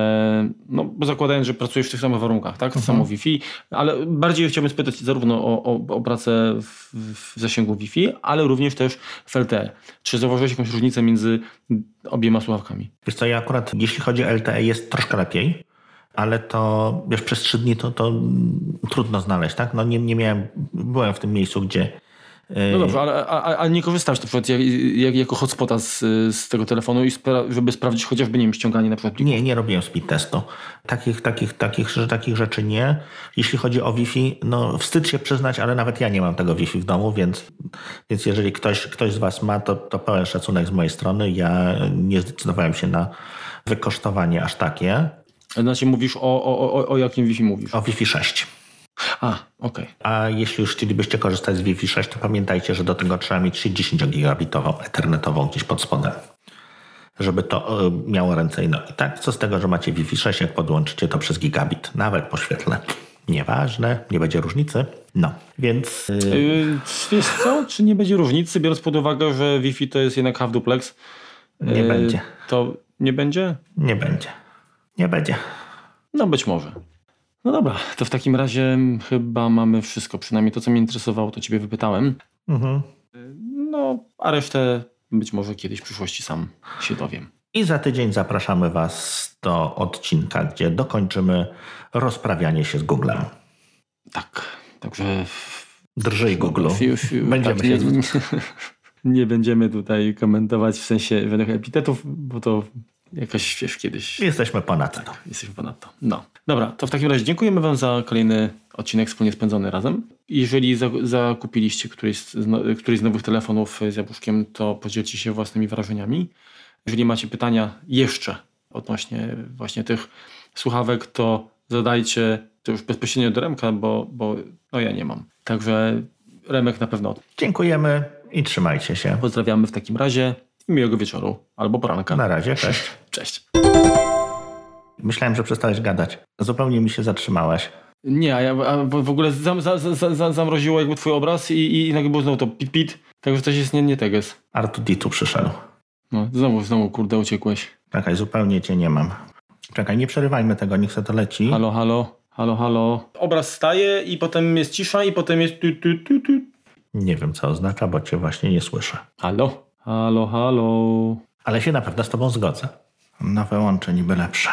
no bo zakładając, że pracujesz w tych samych warunkach, tak? Mhm. Samo Wi-Fi, ale bardziej chciałbym spytać zarówno o, o, o pracę w, w zasięgu Wi-Fi, ale również też w LTE. Czy zauważyłeś jakąś różnicę między obiema słuchawkami? Wiesz co, ja akurat, jeśli chodzi o LTE, jest troszkę lepiej, ale to, wiesz, przez trzy dni to, to trudno znaleźć, tak? No nie, nie miałem, byłem w tym miejscu, gdzie... e, No dobrze, ale a, a, nie korzystasz na przykład jak, jak, jako hotspota z, z tego telefonu, i spra- żeby sprawdzić chociażby, nie wiem, ściąganie na przykład plików? Nie, nie robiłem speed testu. Takich, takich, takich, że takich rzeczy nie. Jeśli chodzi o Wi-Fi, no wstyd się przyznać, ale nawet ja nie mam tego Wi-Fi w domu, więc, więc jeżeli ktoś, ktoś z Was ma, to, to pełen szacunek z mojej strony. Ja nie zdecydowałem się na wykosztowanie aż takie. Znaczy mówisz o, o, o, o jakim Wi-Fi mówisz? O Wi-Fi 6. A, okej. A jeśli już chcielibyście korzystać z Wi-Fi 6, to pamiętajcie, że do tego trzeba mieć 10 gigabitową ethernetową gdzieś pod spodem, żeby to e, miało ręce i nogi. Tak? Co z tego, że macie Wi-Fi 6, jak podłączycie to przez gigabit, nawet po świetle. Nieważne, nie będzie różnicy. No, więc e, Yy, wiesz co, czy nie będzie różnicy, biorąc pod uwagę, że Wi-Fi to jest jednak half duplex? Nie Yy, będzie. To nie będzie? nie będzie. Nie będzie. No być może. No dobra, to w takim razie chyba mamy wszystko, przynajmniej to, co mnie interesowało, to ciebie wypytałem. Mhm. No, a resztę być może kiedyś w przyszłości sam się dowiem. I za tydzień zapraszamy Was do odcinka, gdzie dokończymy rozprawianie się z Googlem. Tak, także Drżyj Google. Fiu, fiu, Będziemy tak, się nie, nie będziemy tutaj komentować w sensie epitetów, bo to jakaś wiesz, kiedyś Jesteśmy ponad to. jesteśmy ponad to. No. Dobra, to w takim razie dziękujemy Wam za kolejny odcinek wspólnie spędzony razem. Jeżeli za, zakupiliście któryś z, któryś z nowych telefonów z jabłuszkiem, to podzielcie się własnymi wrażeniami. Jeżeli macie pytania jeszcze odnośnie właśnie tych słuchawek, to zadajcie to już bezpośrednio do Remka, bo, bo no ja nie mam. Także Remek na pewno Dziękujemy i trzymajcie się. Pozdrawiamy w takim razie miłego wieczoru albo poranka. Na razie, cześć. Cześć. Myślałem, że przestałeś gadać. Zupełnie mi się zatrzymałeś. Nie, a ja a w ogóle zam, za, za, za, zamroziło jakby twój obraz i, i nagle było znowu to pit pit. Także coś jest nie, nie teges. R2D2 przyszedł. No, znowu, znowu, kurde, uciekłeś. Czekaj, zupełnie cię nie mam. Czekaj, nie przerywajmy tego, niech se to leci. Halo, halo, halo, halo. Obraz staje i potem jest cisza i potem jest tu, tu, tu, tu. Nie wiem, co oznacza, bo cię właśnie nie słyszę. Halo, halo, halo. Ale się na pewno z tobą zgodzę. Nowe łącze niby lepsze.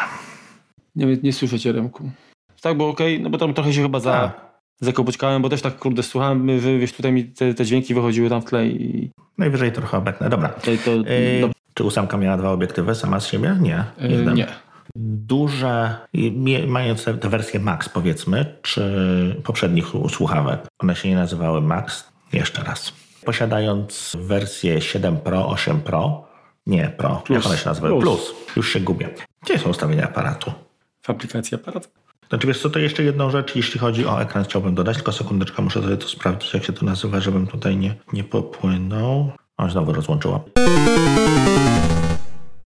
Nie, nie słyszę cię, Remku. Tak było okej, no bo tam trochę się chyba za, Tak. zakopućkałem, bo też tak kurde słuchałem, że wiesz, tutaj mi te, te dźwięki wychodziły tam w tle i Najwyżej trochę obecne. Dobra. to, to Yy, czy ósemka miała dwa obiektywy sama z siebie? Nie. Yy, Jeden. nie. Duże, mając te wersje Max powiedzmy, czy poprzednich słuchawek, one się nie nazywały Max, jeszcze raz. Posiadając wersję 7 Pro, 8 Pro, nie Pro, Plus. jak one się nazywały? Plus. Plus. Już się gubię. Gdzie są ustawienia aparatu? W aplikacji aparat. Znaczy wiesz co, to jeszcze jedną rzecz, jeśli chodzi o ekran chciałbym dodać, tylko sekundeczkę, muszę sobie to sprawdzić, jak się to nazywa, żebym tutaj nie, nie popłynął. O, znowu rozłączyłam.